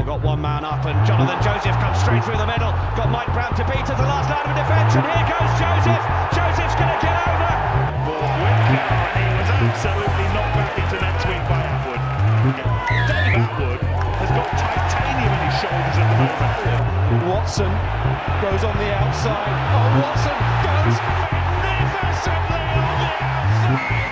Liverpool got one man up, and Jonathan Joseph comes straight through the middle. Got Mike Brown to beat at the last line of defence, and here goes Joseph. Joseph's going to get over. Ball Whitcow, and he was absolutely knocked back into net swing by Attwood. Dave Attwood has got titanium in his shoulders at the moment. Watson goes on the outside. Oh, Watson goes magnificently on the outside.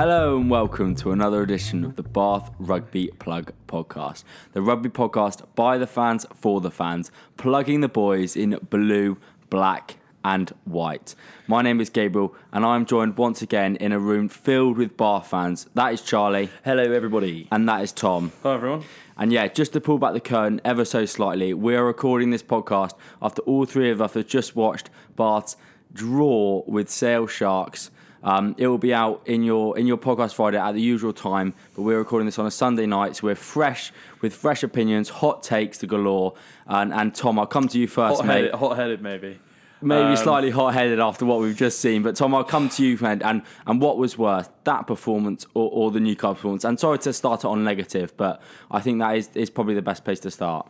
Hello and welcome to another edition of the Bath Rugby Plug podcast. The rugby podcast by the fans for the fans, plugging the boys in blue, black, and white. My name is Gabriel, and I'm joined once again in a room filled with Bath fans. That is Charlie, Hello, everybody. and that is Tom. Hi, everyone. And yeah, just to pull back the curtain ever so slightly, we are recording this podcast after all three of us have just watched Bath's draw with Sale Sharks. Um, it will be out in your in your podcast Friday at the usual time, but we're recording this on a Sunday night, so we're fresh with fresh opinions, hot takes to galore. And, and Tom, I'll come to you first. Hot-headed, hot-headed maybe. Maybe Um, slightly hot headed after what we've just seen, but Tom, I'll come to you, friend. And and what was worse, that performance or, or the Newcastle performance? And sorry to start it on negative, but I think that is, is probably the best place to start.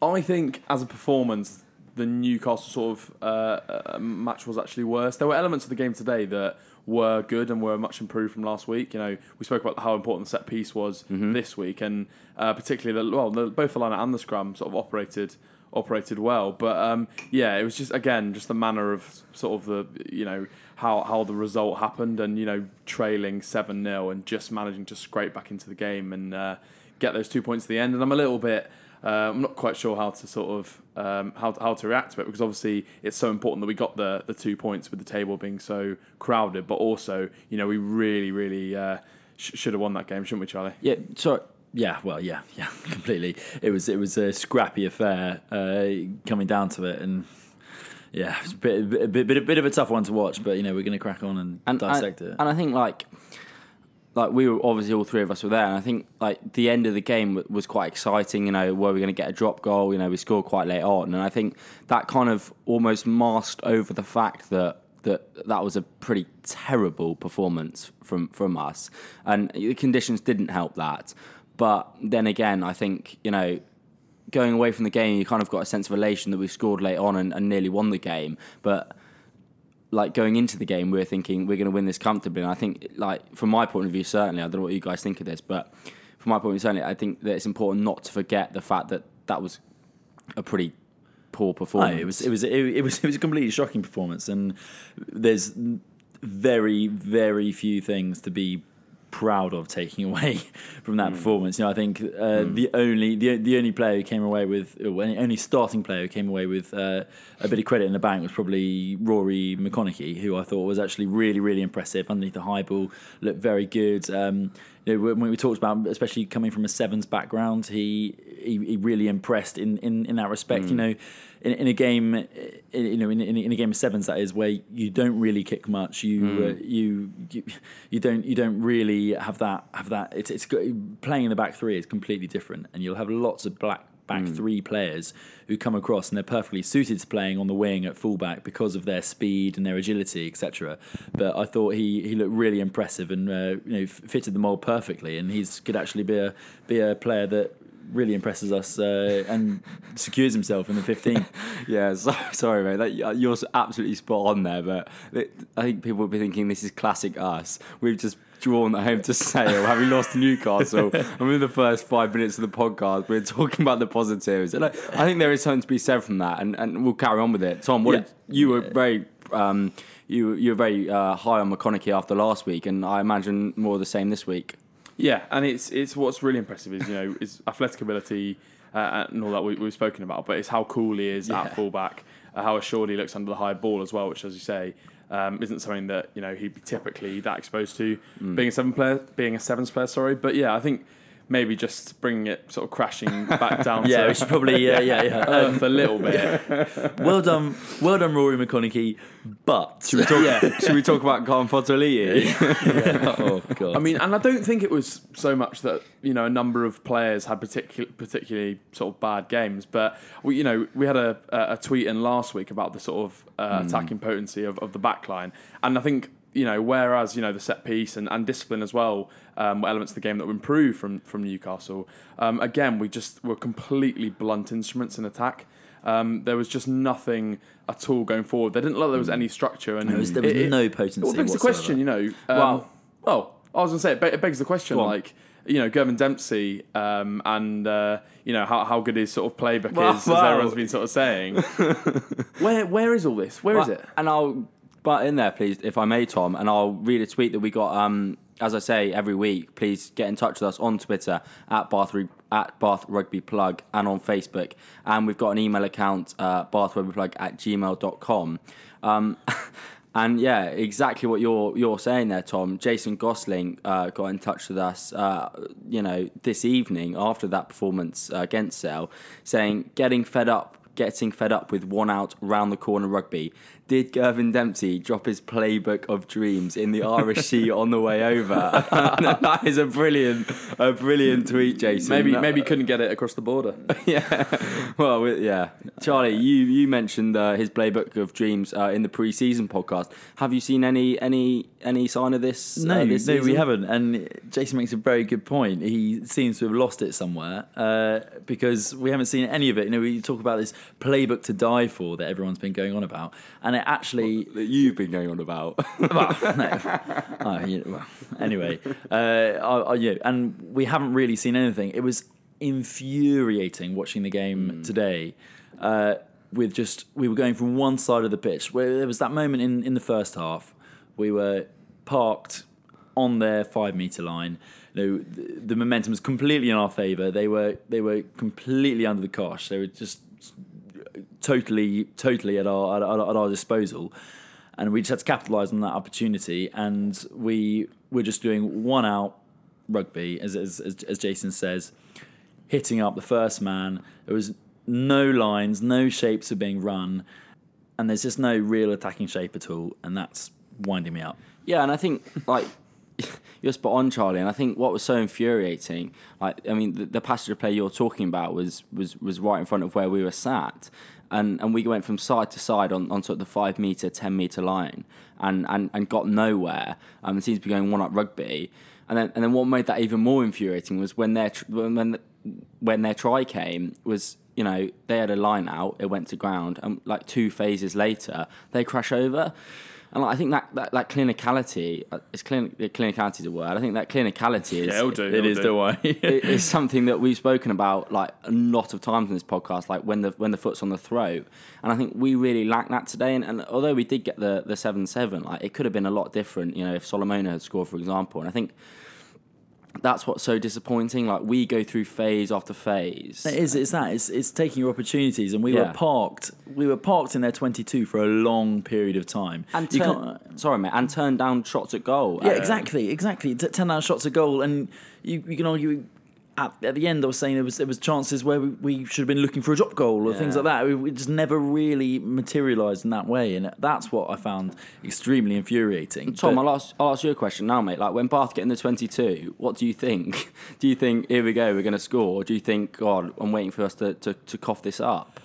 I think as a performance, the Newcastle sort of uh, uh, match was actually worse. There were elements of the game today that were good and were much improved from last week. You know, we spoke about how important the set piece was this week, and uh, particularly the well, the, both the line and the scrum sort of operated operated well. But um, yeah, it was just again just the manner of sort of the you know how how the result happened, and you know trailing seven 0 and just managing to scrape back into the game and uh, get those two points at the end. And I'm a little bit. Uh, I'm not quite sure how to sort of um, how how to react to it because obviously it's so important that we got the the two points with the table being so crowded, but also you know we really really uh, sh- should have won that game, shouldn't we, Charlie? Yeah, sorry. Yeah, well, yeah, yeah, completely. It was it was a scrappy affair uh, coming down to it, and yeah, it was a bit, a bit, bit, a bit of a tough one to watch. But you know, we're going to crack on and, and dissect and, it. And I think like like we were obviously all three of us were there, and I think like the end of the game was quite exciting. You know, were we going to get a drop goal? You know, we scored quite late on, and I think that kind of almost masked over the fact that that that was a pretty terrible performance from from us, and the conditions didn't help that. But then again, I think you know going away from the game, you kind of got a sense of elation that we scored late on and, and nearly won the game. But like going into the game, we were thinking we're going to win this comfortably. And I think, like from my point of view, certainly, I don't know what you guys think of this, but from my point of view, certainly, I think that it's important not to forget the fact that that was a pretty poor No, performance. it was it was it, it was it was a completely shocking performance, and there's very very few things to be proud of taking away from that performance. You know, I think uh, the only the, the only player who came away with only starting player who came away with uh, a bit of credit in the bank was probably Rory McConnochie, who I thought was actually really really impressive underneath the high ball, looked very good. Um, you know, when we talked about, especially coming from a sevens background, he he, he really impressed in, in, in that respect. You know, in, in a game, in, you know, in, in, a game of sevens, that is where you don't really kick much. You uh, you, you you don't you don't really have that have that. It's it's playing in the back three is completely different, and you'll have lots of black back three players who come across and they're perfectly suited to playing on the wing at fullback because of their speed and their agility, etc. But I thought he, he looked really impressive and uh, you know fitted the mold perfectly, and he's could actually be a be a player that really impresses us uh, and secures himself in the 15. Yeah, so, sorry, mate. That, you're absolutely spot on there, but it, I think people will be thinking this is classic us. We've just drawn at home to Sale, having lost to Newcastle, and within the first five minutes of the podcast, we're talking about the positives. And I, I think there is something to be said from that, and, and we'll carry on with it. Tom, what Yeah. did, you were very. Um, you you were very uh, high on McConnochie after last week, and I imagine more of the same this week. Yeah, and it's it's what's really impressive is you know is athletic ability uh, and all that we, we've spoken about, but it's how cool he is Yeah. at fullback, uh, how assured he looks under the high ball as well, which as you say. Um, isn't something that you know he'd be typically that exposed to, being a seven player, being a sevens player. Sorry, but yeah, I think maybe just bringing it sort of crashing back down yeah, to should probably yeah yeah yeah. Um, earth a little bit. well done, well done, Rory McConnochie. But Should we talk? Should we talk about Colin Fotuali'i? oh god, I mean, and I don't think it was so much that you know a number of players had particular, particularly sort of bad games, but we, you know, we had a, a tweet in last week about the sort of uh, attacking potency of, of the back line, and I think you know, whereas you know the set piece and, and discipline as well um, were elements of the game that were improved from from Newcastle. Um, again, we just were completely blunt instruments in attack. Um, there was just nothing at all going forward. They didn't look like there was any structure, and There was- there was it- it- no potency Well, it begs the question, you know. Um, Well- well, I was gonna say it, be- it begs the question, like you know, Girvan Dempsey, um, and uh, you know how, how good his sort of playbook Well, is, as well. everyone's been sort of saying. where where is all this? Where is Well, it? And I'll butt in there, please, if I may, Tom, and I'll read a tweet that we got. Um, as I say every week, please get in touch with us on Twitter at Bath at Bath Rugby Plug and on Facebook. And we've got an email account, uh, bathrugbyplug at gmail.com. Um, and yeah, exactly what you're you're saying there, Tom. Jason Gosling uh, got in touch with us, uh, you know, this evening after that performance uh, against Sale, saying getting fed up getting fed up with one out round the corner rugby. Did Girvan Dempsey drop his playbook of dreams in the Irish Sea on the way over? that is a brilliant, a brilliant tweet, Jason. Maybe That- maybe he couldn't get it across the border. yeah. Well, yeah. Charlie, you you mentioned uh, his playbook of dreams uh, in the pre-season podcast. Have you seen any any any sign of this? uh, No, this no, we haven't. And Jason makes a very good point. He seems to have lost it somewhere uh, because we haven't seen any of it. You know, we talk about this playbook to die for that everyone's been going on about, and it actually. that you've been going on about. well, no. Oh, yeah, well, anyway, uh, I, I, yeah, and we haven't really seen anything. It was infuriating watching the game today. Uh, with just we were going from one side of the pitch where there was that moment in, in the first half we were parked on their five meter line. You know, the, the momentum was completely in our favour. They were they were completely under the cosh. They were just totally totally at our at, at our disposal, and we just had to capitalise on that opportunity. And we were just doing one out rugby, as as, as, as Jason says, hitting up the first man. There was no lines, no shapes are being run, and there's just no real attacking shape at all, and that's winding me up. Yeah, and I think like you're spot on, Charlie. And I think what was so infuriating, like I mean, the, the passage of play you're talking about was was was right in front of where we were sat, and and we went from side to side on, on sort of the five meter, ten meter line, and and, and got nowhere. Um, it seems to be going one up rugby. And then, and then what made that even more infuriating was when their when, when their try came was you know they had a line out, it went to ground, and like two phases later they crash over. And like, I think that, that, that clinicality, uh, it's clin- clinicality is a word. I think that clinicality is, Yeah, it'll do. It it'll is do. the way. it- is something that we've spoken about like a lot of times in this podcast, like when the when the foot's on the throat. And I think we really lack that today. And, and although we did get the the seven seven, like it could have been a lot different, you know, if Solomona had scored, for example. And I think that's what's so disappointing. Like we go through phase after phase. It is. It's that. It's, it's taking your opportunities, and we Yeah. were parked. We were parked in their twenty-two for a long period of time. and turn, sorry, mate, and turn down shots at goal. Yeah, exactly, exactly. T- Ten out shots at goal, and you, you can argue at, at the end. I was saying there was there was chances where we, we should have been looking for a drop goal or things like that. We, we just never really materialised in that way, and that's what I found extremely infuriating. Tom, But- I'll ask, I'll ask you a question now, mate. Like when Bath get in the 22, what do you think? Do you think, here we go, we're going to score? Or do you think, God, I'm waiting for us to, to, to cough this up?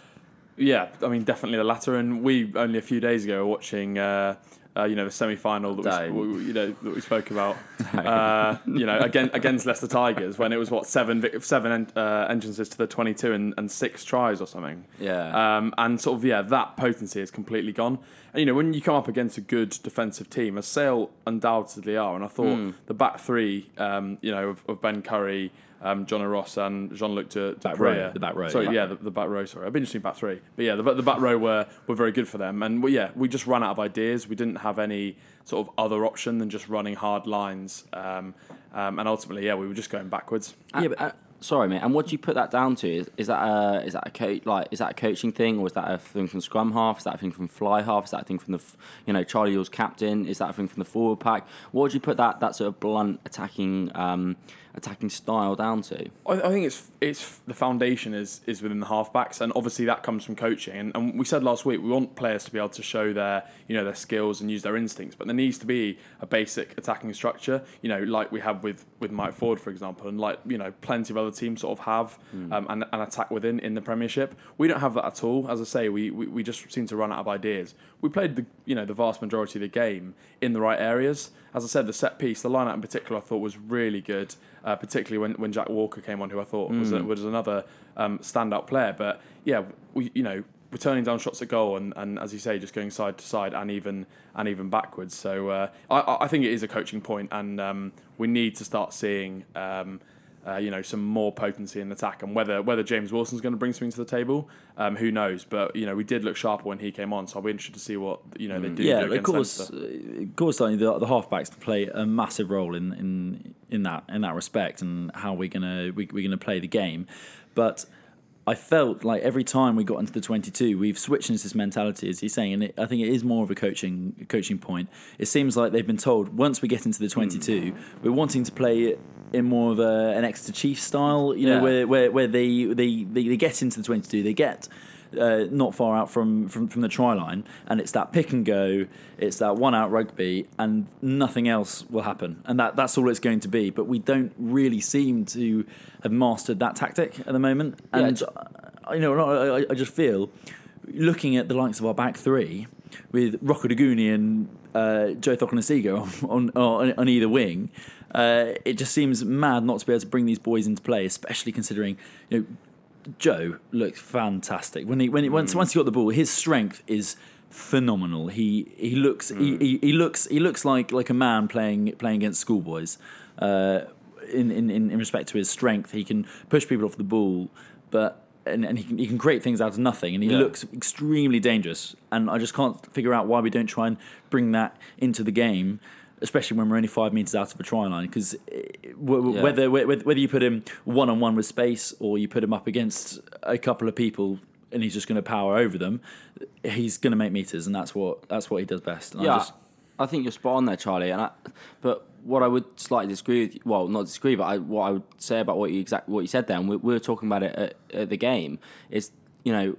Yeah, I mean definitely the latter. And we only a few days ago were watching, uh, uh, you know, the semi-final that we, we- you know that we spoke about. uh, you know, again against Leicester Tigers when it was what seven seven en- uh, entrances to the twenty-two and, and six tries or something. Yeah. Um, and sort of yeah, that potency is completely gone. And you know, when you come up against a good defensive team, as Sale undoubtedly are, and I thought Hmm. the back three, um, you know, of, of Ben Curry. Um, John Ross and Jean-Luc de, de Back row, the back row, Sorry, yeah. yeah, the, the back row. Sorry, I've been interested in back three, but yeah, the, the back row were were very good for them. And well, yeah, we just ran out of ideas. We didn't have any sort of other option than just running hard lines. Um, um, and ultimately, yeah, we were just going backwards. Yeah, but- Uh, sorry, mate. And what do you put that down to? Is, is that a is that a coach like is that a coaching thing, or is that a thing from scrum half? Is that a thing from fly half? Is that a thing from the you know Charlie Ewels captain? Is that a thing from the forward pack? What would you put that that sort of blunt attacking um, attacking style down to? I, I think it's it's the foundation is is within the halfbacks, and obviously that comes from coaching. And, and we said last week we want players to be able to show their you know their skills and use their instincts, but there needs to be a basic attacking structure. You know, like we have with with Mike Ford, for example, and like you know plenty of other teams sort of have um, and an attack within in the Premiership. We don't have that at all. As I say, we, we we just seem to run out of ideas. We played the you know the vast majority of the game in the right areas. As I said, the set piece, the line out in particular, I thought was really good. Uh, particularly when, when Jack Walker came on, who I thought was, a, was another um, standout player. But yeah, we you know we're turning down shots at goal, and, and as you say, just going side to side and even and even backwards. So uh, I, I think it is a coaching point, and um, we need to start seeing. Um, uh, you know some more potency in attack, and whether whether James Wilson's going to bring something to the table, um, who knows? But you know we did look sharper when he came on, so I'll be interested to see what you know they do. yeah, do of course, Leinster. of course, the, the halfbacks play a massive role in, in in that in that respect and how we're gonna we, we're gonna play the game. But I felt like every time we got into the twenty two, we've switched into this mentality, as he's saying, and it, I think it is more of a coaching coaching point. It seems like they've been told once we get into the twenty two, hmm. we're wanting to play in more of a, an Exeter Chief style, you know, Yeah. where where, where they, they, they, they get into the twenty two, they get uh, not far out from, from, from the try line, and it's that pick and go, it's that one out rugby, and nothing else will happen, and that, that's all it's going to be. But we don't really seem to have mastered that tactic at the moment, Yeah, and j- I you know I, I just feel looking at the likes of our back three with Rokoduguni and uh, Joe Cokanasiga on, on on either wing, uh, it just seems mad not to be able to bring these boys into play, especially considering you know Joe looks fantastic when he when he, once once he got the ball. His strength is phenomenal. He he looks he, he, he looks he looks like like a man playing playing against schoolboys. Uh, in, in, in in respect to his strength, he can push people off the ball, but and, and he can he can create things out of nothing, and he Yeah. looks extremely dangerous. And I just can't figure out why we don't try and bring that into the game. Especially when we're only five meters out of a try line, because eh, Yeah. whether whether whether you put him one on one with space or you put him up against a couple of people and he's just going to power over them, he's going to make meters, and that's what that's what he does best. And I Yeah, just- I think you're spot on there, Charlie. And I, but what I would slightly disagree with, well, not disagree, but I, what I would say about what you exact what you said there, and we, we were talking about it at, at the game, is you know,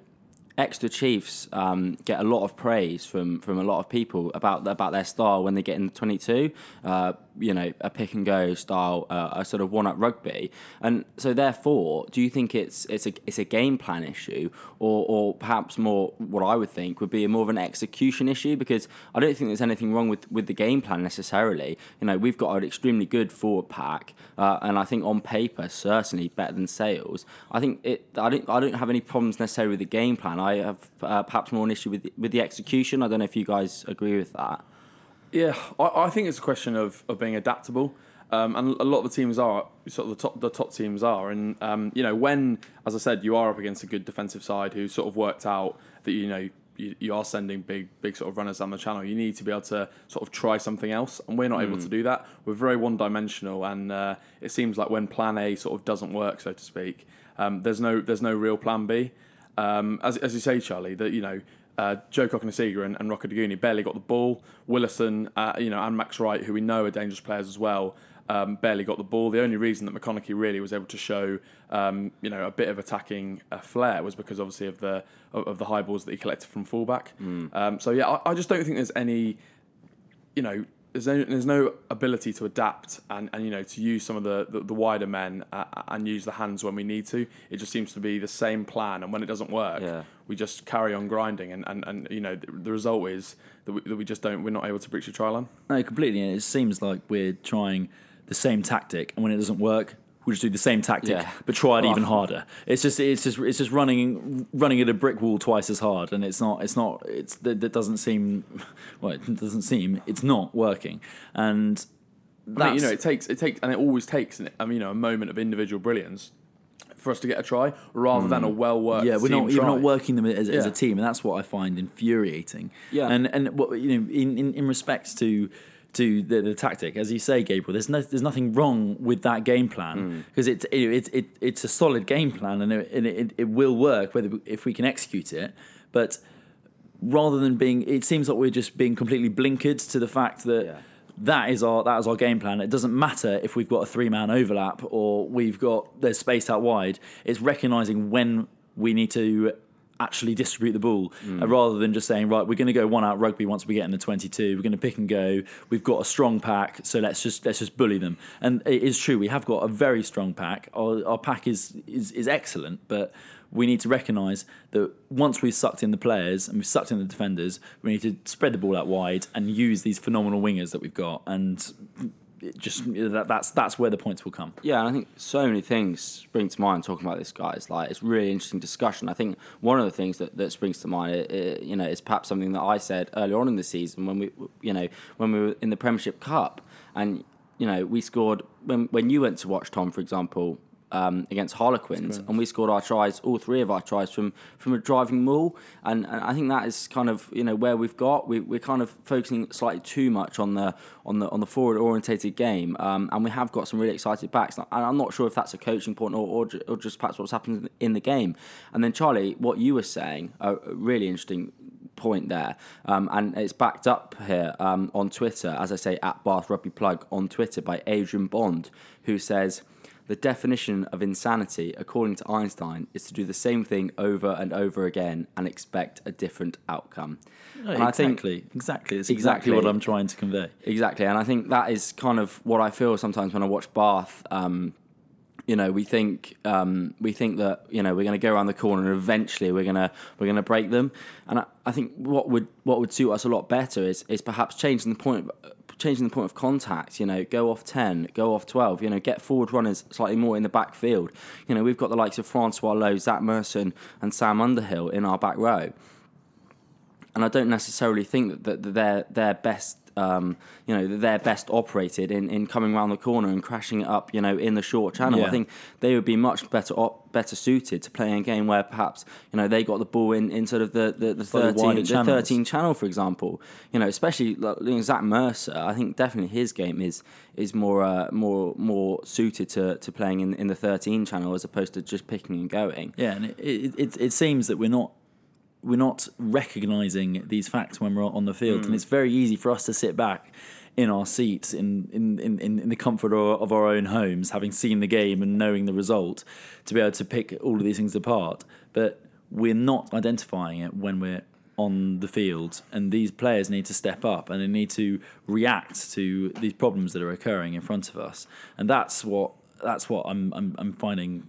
Exeter Chiefs um, get a lot of praise from from a lot of people about about their style when they get in the 22. Uh, you know, a pick and go style, uh, a sort of one up rugby, and so therefore, do you think it's it's a it's a game plan issue, or or perhaps more what I would think would be more of an execution issue? Because I don't think there's anything wrong with with the game plan necessarily. You know, we've got an extremely good forward pack, uh, and I think on paper certainly better than Sales. I think it. I don't. I don't have any problems necessarily with the game plan. I have uh, perhaps more an issue with the, with the execution. I don't know if you guys agree with that. Yeah, I, I think it's a question of, of being adaptable. Um, and a lot of the teams are sort of the top the top teams are, and um, you know when, as I said, you are up against a good defensive side who sort of worked out that you know you, you are sending big big sort of runners down the channel. You need to be able to sort of try something else, and we're not able to do that. We're very one dimensional, and uh, it seems like when Plan A sort of doesn't work, so to speak, um, there's no there's no real Plan B. Um, as as you say, Charlie, that you know uh, Joe Cokanasiga and, and Rokoduguni barely got the ball. Willison, uh, you know, and Max Wright, who we know are dangerous players as well, um, barely got the ball. The only reason that McConnochie really was able to show, um, you know, a bit of attacking uh, flair was because obviously of the of, of the high balls that he collected from fullback. Um, so yeah, I, I just don't think there's any, you know. There's no, there's no ability to adapt and, and you know to use some of the, the, the wider men uh, and use the hands when we need to. It just seems to be the same plan, and when it doesn't work, Yeah. we just carry on grinding, and, and, and you know the, the result is that we, that we just don't we're not able to breach the trial line. No, completely. And it seems like we're trying the same tactic, and when it doesn't work, we just do the same tactic, Yeah. but try it even Oh. harder. It's just, it's just, it's just running, running at a brick wall twice as hard, and it's not, it's not, it's that, that doesn't seem, well, it doesn't seem, it's not working, and I mean, you know, it takes it takes and it always takes an, I mean, you know a moment of individual brilliance for us to get a try, rather than a well worked Mm. yeah, we're not, we're not working them as, as a team, and that's what I find infuriating. Yeah. and and what you know, in in, in respects to to the, the tactic, as you say, Gabriel, there's no, there's nothing wrong with that game plan hmm. because it, it, it, it it's a solid game plan and it, and it, it will work whether if we can execute it, but rather than being, it seems like we're just being completely blinkered to the fact that. Yeah. that is our that is our game plan. It doesn't matter if we've got a three man overlap or we've got there's space out wide. It's recognizing when we need to actually distribute the ball uh, rather than just saying right we're going to go one out rugby once we get in the 22 we're going to pick and go we've got a strong pack so let's just let's just bully them. And it is true we have got a very strong pack. Our, our pack is, is is excellent but we need to recognise that once we've sucked in the players and we've sucked in the defenders we need to spread the ball out wide and use these phenomenal wingers that we've got. And it just that, that's that's where the points will come Yeah, and I think so many things spring to mind talking about this, guys. Like it's really interesting discussion. I think one of the things that, that springs to mind, uh, uh, you know, is perhaps something that I said earlier on in the season when we, you know, when we were in the Premiership Cup, and you know, we scored when when you went to watch Tom, for example. Um, against Harlequins, and we scored our tries, all three of our tries from from a driving maul, and, and I think that is kind of you know where we've got. We, we're kind of focusing slightly too much on the on the on the forward orientated game, um, and we have got some really excited backs. And I'm not sure if that's a coaching point or, or, or just perhaps what's happened in the game. And then Charlie, what you were saying, a really interesting point there, um, and it's backed up here um, on Twitter, as I say, at Bath Rugby Plug on Twitter by Adrian Bond, who says. The definition of insanity, according to Einstein, is to do the same thing over and over again and expect a different outcome. and I think exactly exactly it's Exactly. exactly what I'm trying to convey Exactly, and I think that is kind of what I feel sometimes when I watch Bath. Um, you know, we think um, we think that you know we're going to go around the corner and eventually we're gonna we're gonna break them. And I, I think what would what would suit us a lot better is is perhaps changing the point. Changing the point of contact, you know, go off 10, go off 12, you know, get forward runners slightly more in the back field. You know, we've got the likes of Francois Louw, Zach Mercer, and Sam Underhill in our back row and I don't necessarily think that, that they're they're best. Um, you know, they're best operated in, in coming around the corner and crashing it up. You know, in the short channel. Yeah. I think they would be much better op- better suited to playing a game where perhaps you know they got the ball in, in sort of the the, the thirteen wider the thirteen channel, for example. You know, especially like, you know, Zach Mercer. I think definitely his game is is more uh, more more suited to, to playing in, in the thirteen channel as opposed to just picking and going. Yeah, and it, it, it, it seems that we're not we're not recognizing these facts when we're on the field, and mm. it's very easy for us to sit back in our seats in in, in, in in the comfort of, of our own homes, having seen the game and knowing the result, to be able to pick all of these things apart. But we're not identifying it when we're on the field, and these players need to step up and they need to react to these problems that are occurring in front of us, and that's what that's what I'm I'm, I'm finding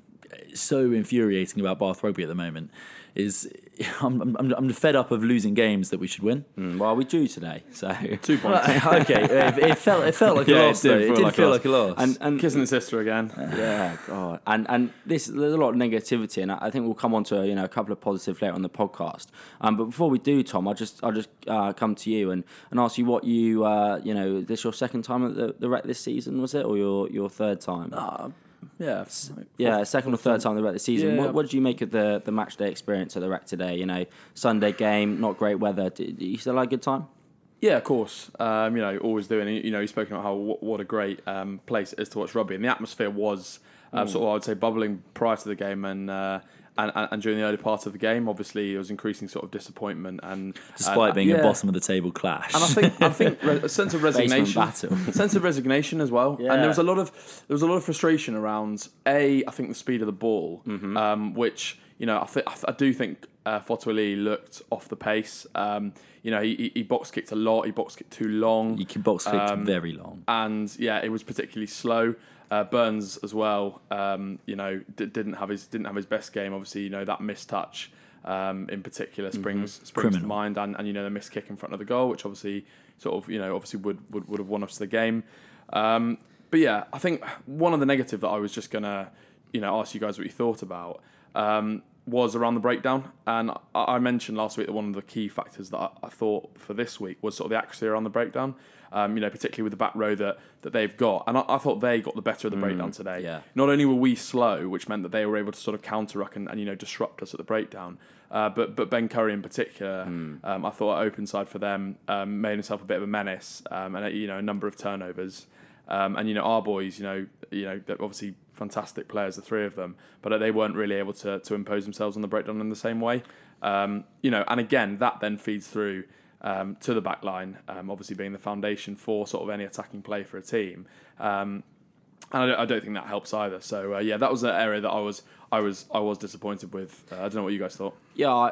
so infuriating about Bath Rugby at the moment is I'm, I'm, I'm fed up of losing games that we should win. Mm, Well, we drew today, so Two points. okay, it, it felt it felt like Yeah, a it loss. did though. feel It did like feel loss. like a loss. and and Kissing the sister again. Yeah, God, and and this there's a lot of negativity, and I I think we'll come on to you know a couple of positives later on the podcast. Um, but before we do, Tom, I'll just I'll just uh, come to you and, and ask you what you uh, you know this your second time at the, the rec this season was it or your your third time? Yeah. yeah, second or third time at the season. Yeah. What, what did you make of the the match day experience at the rec today? You know, Sunday game, not great weather. Did, you still have a good time? Yeah, of course. Um, you know, always doing. You know, you've spoken about how what, what a great um, place it is to watch rugby, and the atmosphere was uh, Mm. sort of I would say bubbling prior to the game and. Uh, and, and and during the early part of the game, obviously, it was increasing sort of disappointment and Despite and- being yeah. a bottom of the table clash. And I think I think re- a sense of resignation, battle. sense of resignation as well. Yeah. And there was a lot of there was a lot of frustration around a I think the speed of the ball, Mm-hmm. um, which you know I, th- I, th- I do think uh, Fotuali'i looked off the pace. Um, you know he, he- he box kicked a lot. He box kicked too long. He can box kick Um, very long. and yeah, it was particularly slow. Uh, Burns as well, um, you know, d- didn't have his didn't have his best game. Obviously, you know that missed touch um, in particular springs springs to mind, and, and you know the missed kick in front of the goal, which obviously sort of you know obviously would would, would have won us the game. Um, but yeah, I think one of the negative that I was just gonna you know ask you guys what you thought about um, was around the breakdown, and I, I mentioned last week that one of the key factors that I, I thought for this week was sort of the accuracy around the breakdown. Um, you know, particularly with the back row that, that they've got, and I, I thought they got the better of the breakdown today. yeah. Not only were we slow, which meant that they were able to sort of counter ruck and, and you know disrupt us at the breakdown, uh, but but Ben Curry in particular, um, I thought open side for them um, made himself a bit of a menace, um, and you know a number of turnovers. Um, and you know our boys, you know, you know, they're obviously fantastic players, the three of them, but they weren't really able to to impose themselves on the breakdown in the same way. Um, you know, and again, that then feeds through um, to the back line, um, obviously being the foundation for sort of any attacking play for a team. Um, and I don't, I don't think that helps either. So uh, yeah, that was an area that I was I was I was disappointed with. Uh, I don't know what you guys thought. Yeah, I,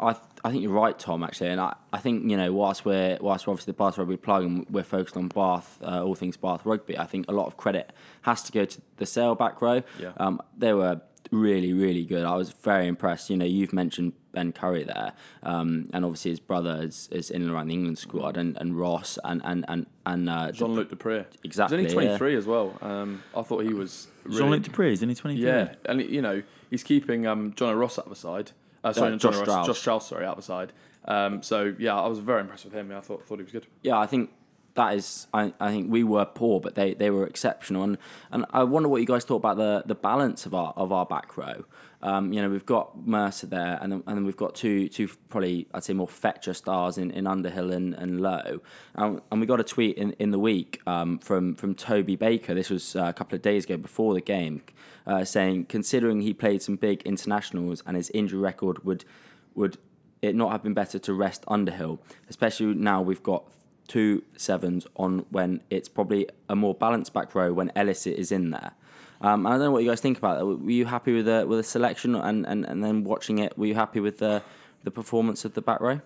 I, I think you're right, Tom. Actually, and I, I think you know, whilst we're whilst we're obviously the Bath Rugby plug and we're focused on Bath, uh, all things Bath Rugby, I think a lot of credit has to go to the Sale back row. Yeah. Um, they were really, really good. I was very impressed. You know, you've mentioned Ben Curry there, um, and obviously his brother is, is in and around the England squad, and, and Ross and and and and uh, Jean Luc du Preez, Exactly, He's only yeah. 23 as well. Um, I thought he was really, Jean Luc du Preez is only twenty three. Yeah, and you know he's keeping um, John O'Ross out of the side. Uh, sorry, Uh, John Josh O'Ross, Strauss. Josh Strauss, sorry, out of the side. Um, so yeah, I was very impressed with him. I thought thought he was good. yeah, I think that is. I, I think we were poor, but they, they were exceptional. And, and I wonder what you guys thought about the, the balance of our of our back row. Um, you know, we've got Mercer there, and then, and then we've got two two probably I'd say more fetcher stars in, in Underhill and, and Louw. Um, and we got a tweet in, in the week um, from from Toby Baker. This was uh, a couple of days ago before the game, uh, saying considering he played some big internationals and his injury record would would it not have been better to rest Underhill, especially now we've got two sevens on when it's probably a more balanced back row when Ellis is in there. Um, I don't know what you guys think about that. Were you happy with the with the selection and, and, and then watching it? Were you happy with the the performance of the back row?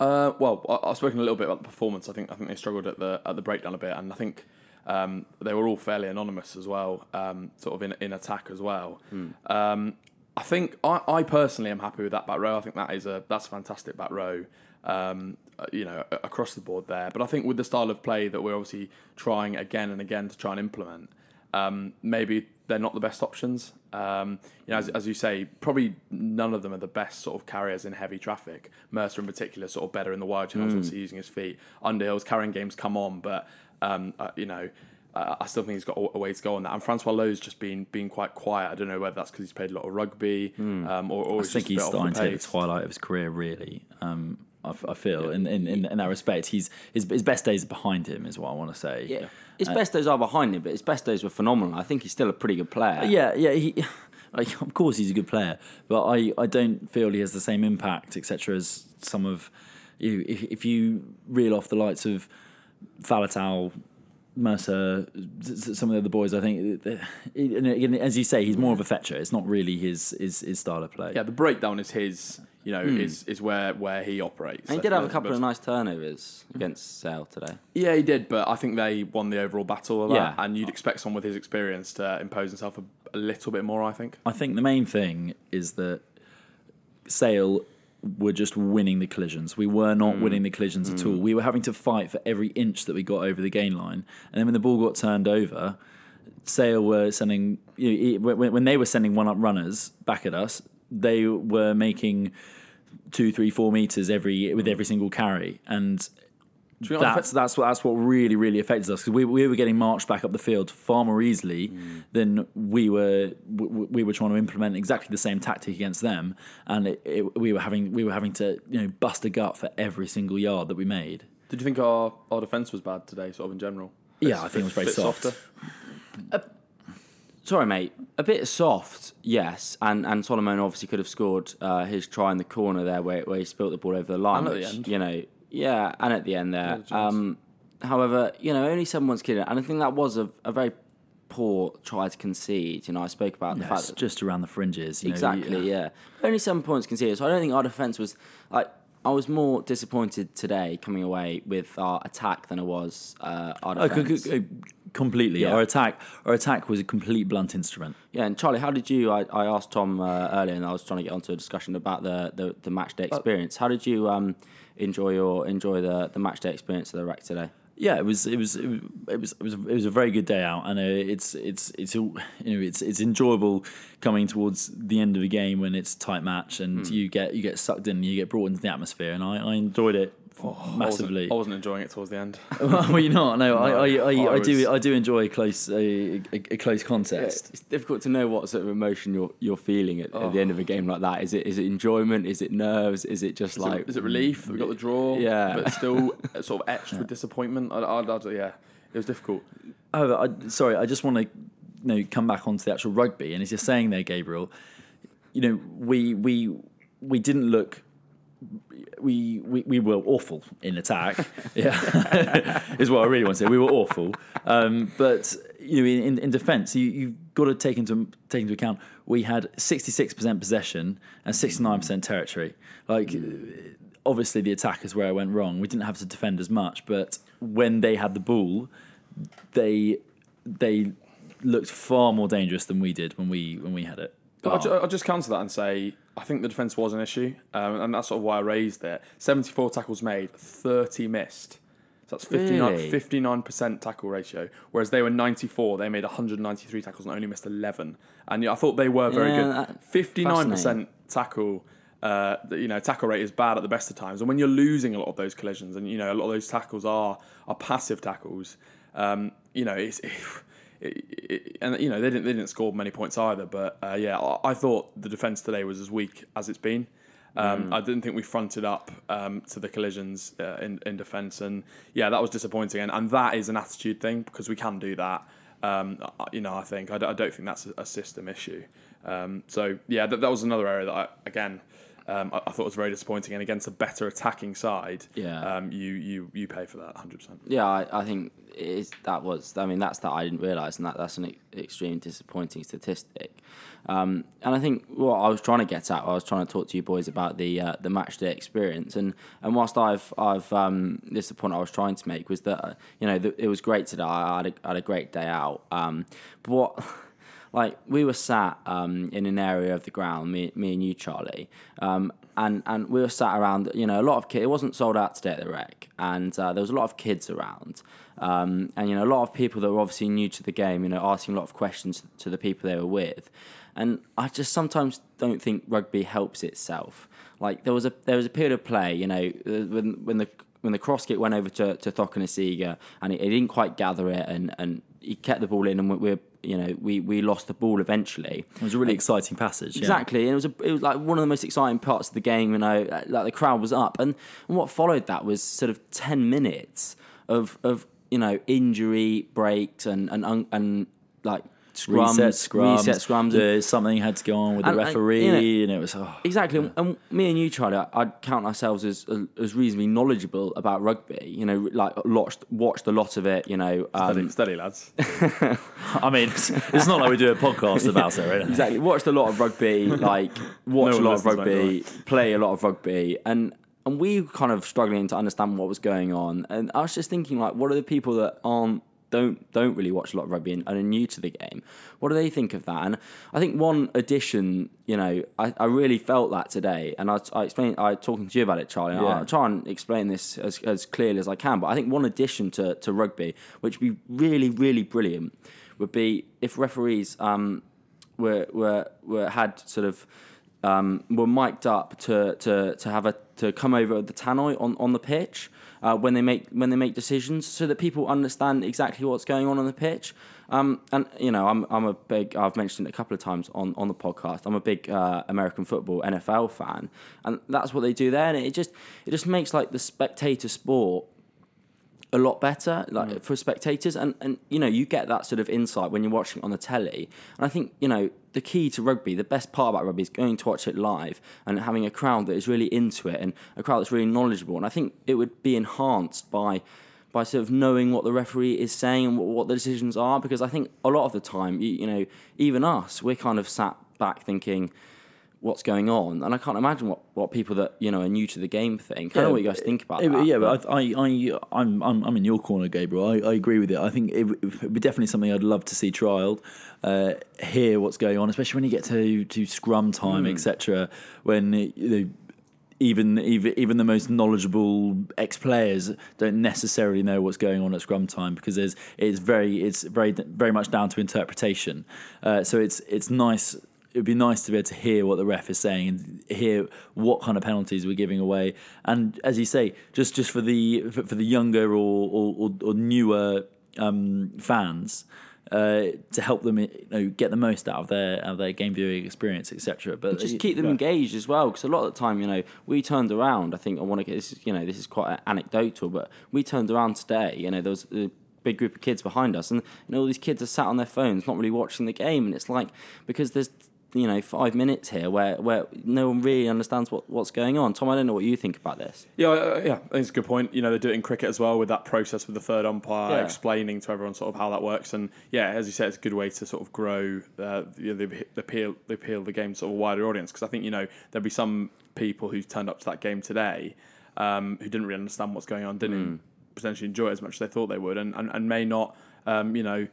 Uh, well, I, I've spoken a little bit about the performance. I think I think they struggled at the at the breakdown a bit, and I think um, they were all fairly anonymous as well, um, sort of in in attack as well. Um, I think I, I personally am happy with that back row. I think that is a that's a fantastic back row. Um, you know, across the board there. But I think with the style of play that we're obviously trying again and again to try and implement, um, maybe they're not the best options. Um, you know, as, as you say, probably none of them are the best sort of carriers in heavy traffic. Mercer in particular, sort of better in the wide channels, obviously using his feet. Underhill's carrying games come on, but um, uh, you know. Uh, I still think he's got a way to go on that. And Francois Louw's just been been quite quiet. I don't know whether that's because he's played a lot of rugby um, or, or I he's think he's starting to hit the twilight of his career. Really, um, I, f- I feel in, in, in, in that respect, he's his, his best days are behind him. Is what I want to say. Yeah, uh, his best days are behind him, but his best days were phenomenal. I think he's still a pretty good player. Uh, yeah, yeah. He, like, of course, he's a good player, but I, I don't feel he has the same impact, etc. As some of you. If, if you reel off the likes of Faletau, Mercer, some of the other boys, I think, uh, uh and again, as you say, he's more of a fetcher. It's not really his his, his style of play. Yeah, the breakdown is his. You know, hmm. is is where where he operates. And he did have a couple but- of nice turnovers hmm. against Sale today. Yeah, he did, but I think they won the overall battle of that. And you'd expect someone with his experience to impose himself a, a little bit more, I think. I think the main thing is that Sale were just winning the collisions. We were not hmm. winning the collisions at all. We were having to fight for every inch that we got over the gain line. And then when the ball got turned over, Sale were sending you know, when they were sending one up runners back at us. They were making two, three, four meters every with every single carry, and that's that's what that's what really really affected us because we, we were getting marched back up the field far more easily than we were we, we were trying to implement exactly the same tactic against them, and it, it, we were having we were having to you know bust a gut for every single yard that we made. Did you think our, our defence was bad today, sort of in general? Yeah, I think it was very Bit soft. softer? Uh, Sorry, mate. A bit soft, yes. And and Solomon obviously could have scored uh, his try in the corner there, where, where he spilt the ball over the line. And at the end. you know, yeah, and at the end there. Um, however, you know, only someone's kidding, and I think that was a, a very poor try to concede. You know, I spoke about the Yeah, fact that just around the fringes. You know, Exactly, yeah. Only seven points conceded. So I don't think our defence was like. I was more disappointed today coming away with our attack than I was uh, our Oh, co- defence. co- completely. Yeah. Our attack, our attack was a complete blunt instrument. Yeah, and Charlie, how did you? I, I asked Tom uh, earlier, and I was trying to get onto a discussion about the, the, the match day experience. How did you um, enjoy your enjoy the, the match day experience of the rec today? Yeah, it was it was it was it was it was, a very good day out, and uh, it's it's it's all- you know it's it's enjoyable coming towards the end of a game when it's a tight match and you get you get sucked in, and you get brought into the atmosphere, and I, I enjoyed it massively. I wasn't, I wasn't enjoying it towards the end. well, you're not. No, I, I, I, I I do I do enjoy a close a, a, a close contest. It's difficult to know what sort of emotion you're you're feeling at, at the end of a oh. game like that. Is it is it enjoyment? Is it nerves? Is it just Is, like it, is it relief? We got the draw, Yeah. but still uh, sort of etched with disappointment. I, I, I, yeah, it was difficult. Oh, However, I, sorry, I just want to you know, come back onto the actual rugby. And as you're saying there, Gabriel, you know, we we we didn't look we, we, we were awful in attack. yeah, is what I really want to say. We were awful, um, but you know, in, in defence, you, you've got to take into take into account we had sixty six percent possession and sixty nine percent territory. Like, obviously, the attack is where it went wrong. We didn't have to defend as much, but when they had the ball, they they looked far more dangerous than we did when we when we had it. I'll, ju- I'll just counter that and say I think the defence was an issue, um, and that's sort of why I raised it. 74 tackles made, 30 missed. So that's 59, Really? 59% tackle ratio, whereas they were 94. They made 193 tackles and only missed 11. And yeah, I thought they were very Yeah, good. 59% tackle. Uh, you know, tackle rate is bad at the best of times, and when you're losing a lot of those collisions, and you know, a lot of those tackles are are passive tackles. Um, you know, it's it, it, and you know they didn't they didn't score many points either. But uh, yeah, I, I thought the defense today was as weak as it's been. Um, I didn't think we fronted up um, to the collisions uh, in in defence, and yeah, that was disappointing. And, and that is an attitude thing because we can do that. Um, you know, I think I, don't- I don't think that's a, a system issue. Um, so yeah, that, that was another area that I, again. Um, I, I thought was very disappointing, and against a better attacking side, Yeah. um, you you you pay for that 100. percent Yeah, I, I think it is, that was. I mean, that's that I didn't realise, and that that's an ex- extremely disappointing statistic. Um, and I think what I was trying to get at, I was trying to talk to you boys about the uh, the match day experience, and and whilst I've I've um, this is the point I was trying to make was that uh, you know that it was great today. I had a, I had a great day out. Um, but what like we were sat um, in an area of the ground, me, me and you, Charlie, um, and and we were sat around. You know, a lot of kids. It wasn't sold out today at the rec, and uh, there was a lot of kids around, um, and you know, a lot of people that were obviously new to the game. You know, asking a lot of questions to the people they were with, and I just sometimes don't think rugby helps itself. Like there was a there was a period of play. You know, when when the when the cross kick went over to to Cokanasiga and he, he didn't quite gather it, and and he kept the ball in, and we, we you know we we lost the ball eventually. It was a really exciting passage. yeah. Exactly, and it was a, it was like one of the most exciting parts of the game. You know, uh, like the crowd was up, and, and what followed that was sort of ten minutes of of you know injury breaks and and and like scrums, reset scrums, reset scrums. the- something had to go on with the And, like, referee, you know- and it was oh, Exactly, and me and you, Charlie, I'd count ourselves as as reasonably knowledgeable about rugby. You know, like watched watched a lot of it. You know, Steady, um, steady lads. I mean, it's, it's not like we do a podcast about it, right? exactly watched a lot of rugby. Like watch No a lot of rugby, play a lot of rugby, and and we were kind of struggling to understand what was going on. And I was just thinking, like, what are the people that aren't don't don't really watch a lot of rugby and, and are new to the game? What do they think of that? And I think one addition, you know, I, I really felt that today, and I, I explained, I talking to you about it, Charlie. Yeah. I'll try and explain this as, as clearly as I can. But I think one addition to, to rugby, which would be really really brilliant, would be if referees um, were were were had sort of um, were mic'd up to, to, to have a to come over the tannoy on, on the pitch uh, when they make when they make decisions, so that people understand exactly what's going on on the pitch. Um, and you know, I'm I'm a big I've mentioned it a couple of times on, on the podcast. I'm a big uh, American football NFL fan, and that's what they do there. And it just it just makes like the spectator sport a lot better like mm. for spectators. And and you know you get that sort of insight when you're watching it on the telly. And i think you know the key to rugby the best part about rugby is going to watch it live and having a crowd that is really into it and a crowd that's really knowledgeable. And i think it would be enhanced by by sort of knowing what the referee is saying and what, what the decisions are. Because i think a lot of the time you, you know even us we're kind of sat back thinking what's going on and i can't imagine what, what people that you know are new to the game think i don't know what you guys think about Yeah, that yeah, but I, I, I, I'm, I'm, I'm in your corner, Gabriel. I, I agree with it. I think it would be definitely something I'd love to see trialed, uh, hear what's going on, especially when you get to to scrum time, etc. When you know, even even even the most knowledgeable ex players don't necessarily know what's going on at scrum time because there's it's very it's very very much down to interpretation. Uh, so it's it's nice. It would be nice to be able to hear what the ref is saying and hear what kind of penalties we're giving away. And as you say, just just for the for, for the younger or or, or, newer um, fans. Uh, to help them, you know, get the most out of their out of their game viewing experience, etc. But just keep them engaged as well because a lot of the time you know we turned around i think i want to get this is you know this is quite anecdotal but we turned around today you know there was a big group of kids behind us and you know all these kids are sat on their phones not really watching the game and it's like because there's you know five minutes here where where no one really understands what, what's going on. Tom, I don't know what you think about this. Yeah, uh, yeah, I think it's a good point. You know, they do it in cricket as well with that process with the third umpire Yeah. explaining to everyone sort of how that works. And yeah, as you said, it's a good way to sort of grow uh, the, the, the appeal the appeal of the game to sort of a wider audience. Because I think you know there'll be some people who've turned up to that game today um, who didn't really understand what's going on, didn't potentially enjoy it as much as they thought they would, and and, and may not, um, you know,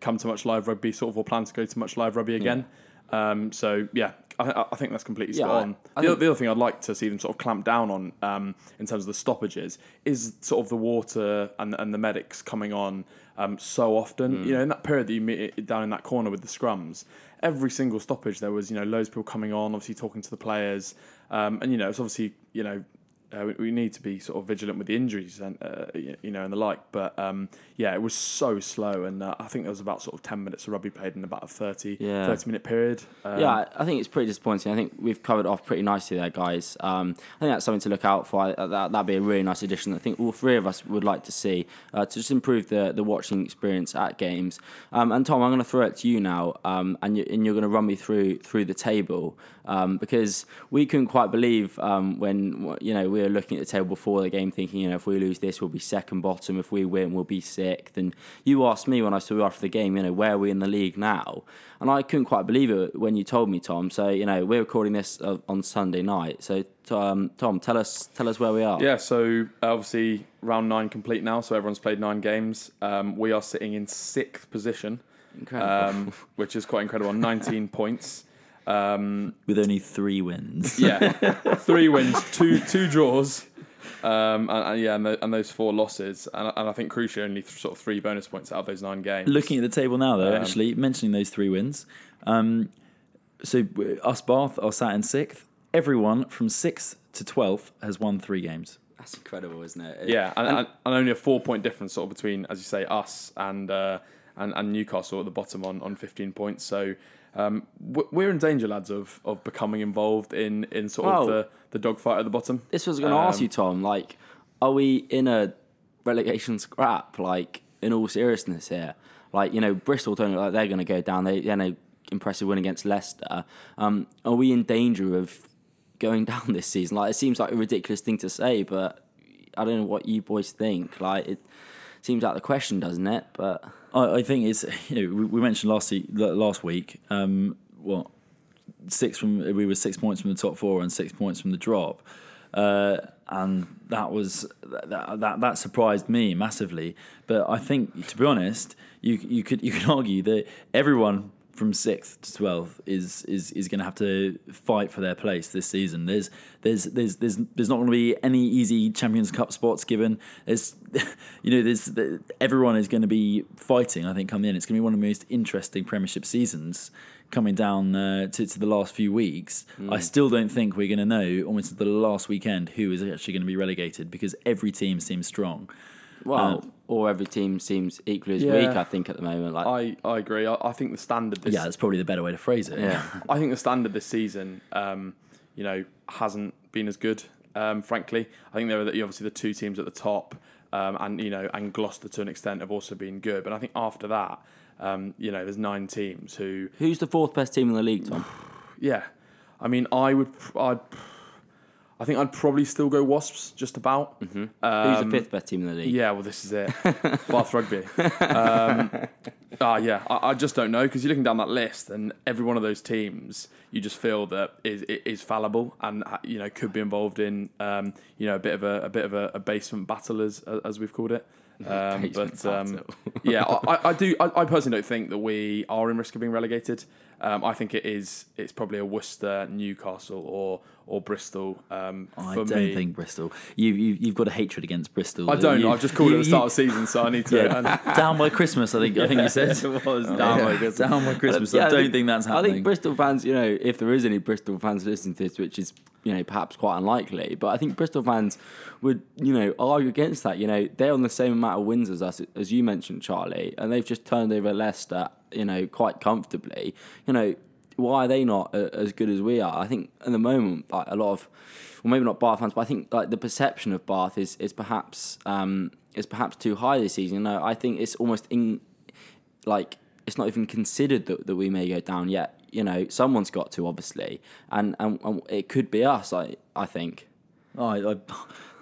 come to much live rugby sort of or plan to go to much live rugby again. Um, so yeah, I, I think that's completely Yeah, spot I- on. I the, think- the other thing I'd like to see them sort of clamp down on um, in terms of the stoppages is sort of the water and, and the medics coming on um, so often. Hmm. You know, in that period that you meet down in that corner with the scrums, every single stoppage there was you know loads of people coming on, obviously talking to the players, um, and you know it's obviously you know. Uh, we, we need to be sort of vigilant with the injuries and uh, you know and the like, but um, yeah, it was so slow, and uh, I think there was about sort of ten minutes of rugby played in about a 30, Yeah. 30 minute period. Um, yeah, I- think it's pretty disappointing. I think we've covered off pretty nicely there, guys. Um, I think that's something to look out for. Uh, That, that'd be a really nice addition. I think all three of us would like to see uh, to just improve the, the watching experience at games. Um, and Tom, I'm going to throw it to you now, um, and, you, and you're going to run me through through the table um, because we couldn't quite believe um, when you know we were looking at the table before the game, thinking you know if we lose this, we'll be second bottom. If we win, we'll be sixth. And you asked me when I saw you after the game, you know where are we in the league now? And I couldn't quite believe it when you told me, Tom. So you know we're recording this uh, on Sunday night. So um, Tom, tell us tell us where we are. Yeah, so obviously round nine complete now, so everyone's played nine games. Um, we are sitting in sixth position, Incredible. um, which is quite incredible. 19 points. Um, with only three wins. yeah, three wins, two two draws, um, and, and yeah, and, tho- and those four losses, and, and I think crucially only th- sort of three bonus points out of those nine games. Looking at the table now, though, Um, actually mentioning those three wins. Um, so us Bath are sat in sixth. Everyone from sixth to twelfth has won three games. That's incredible, isn't it? Yeah, and, and, and only a four point difference sort of between, as you say, us and uh, and, and Newcastle at the bottom on, on 15 points. So um, we're in danger, lads, of, of becoming involved in, in sort of the, the dogfight at the bottom. This was going to ask Um, you, Tom. Like, are we in a relegation scrap? Like, in all seriousness here, like you know, Bristol don't look like they're going to go down. They, they had an impressive win against Leicester. Um, are we in danger of going down this season? Like, it seems like a ridiculous thing to say, but I don't know what you boys think. Like, it seems out of the question, doesn't it? But I, I think it's you know we, we mentioned last week, last week. Um, what six from we were six points from the top four and six points from the drop, uh, and that was that, that that surprised me massively. But I think to be honest, you you could you could argue that everyone from sixth to twelfth is is is going to have to fight for their place this season. There's there's there's there's there's not going to be any easy Champions Cup spots given. There's you know there's the, everyone is going to be fighting. I think come in, it's going to be one of the most interesting Premiership seasons coming down uh, to to the last few weeks. I still don't think we're going to know almost the last weekend who is actually going to be relegated because every team seems strong. well, or every team seems equally as Yeah. weak. I think at the moment. Like, I, I agree. I, I think the standard this Yeah, that's probably the better way to phrase it. yeah. I think the standard this season, um, you know, hasn't been as good. Um, frankly, I think there are the, obviously the two teams at the top, um, and you know, and Gloucester to an extent have also been good. But I think after that, um, you know, there's nine teams who, Who's the fourth best team in the league, Tom? yeah, I mean, I would, I'd, I think I'd probably still go Wasps just about. Who's Um, the fifth best team in the league? Yeah, well, this is it. Bath Rugby. Um, ah, yeah, I, I just don't know because you're looking down that list, and every one of those teams, you just feel that is is fallible, and uh, you know could be involved in um, you know a bit of a, a bit of a, a basement battle as as we've called it. Um, but um, yeah, I, I- I do. I, I personally don't think that we are in risk of being relegated. Um, I think it is. It's probably a Worcester, Newcastle, or or Bristol. Um, I don't me. think Bristol. You, you you've got a hatred against Bristol. I don't. You- I've just called it you- at the start you- of season, so I need to. Yeah, down by Christmas. I think. I think you said it was Yeah. down by Christmas. Down by Christmas. Yeah, I don't think that's happening. I think Bristol fans, you know, if there is any Bristol fans listening to this, which is, you know, perhaps quite unlikely, but I think Bristol fans would, you know, argue against that. You know, they're on the same amount of wins as us, as you mentioned, Charlie, and they've just turned over Leicester, you know, quite comfortably. You know, why are they not uh, as good as we are? I think at the moment, like a lot of, well, maybe not Bath fans, but I think like the perception of Bath is is perhaps um, is perhaps too high this season. You know, I think it's almost in like it's not even considered that, that we may go down yet. you know, someone's got to obviously, and and, and it could be us. I I think. Oh, I,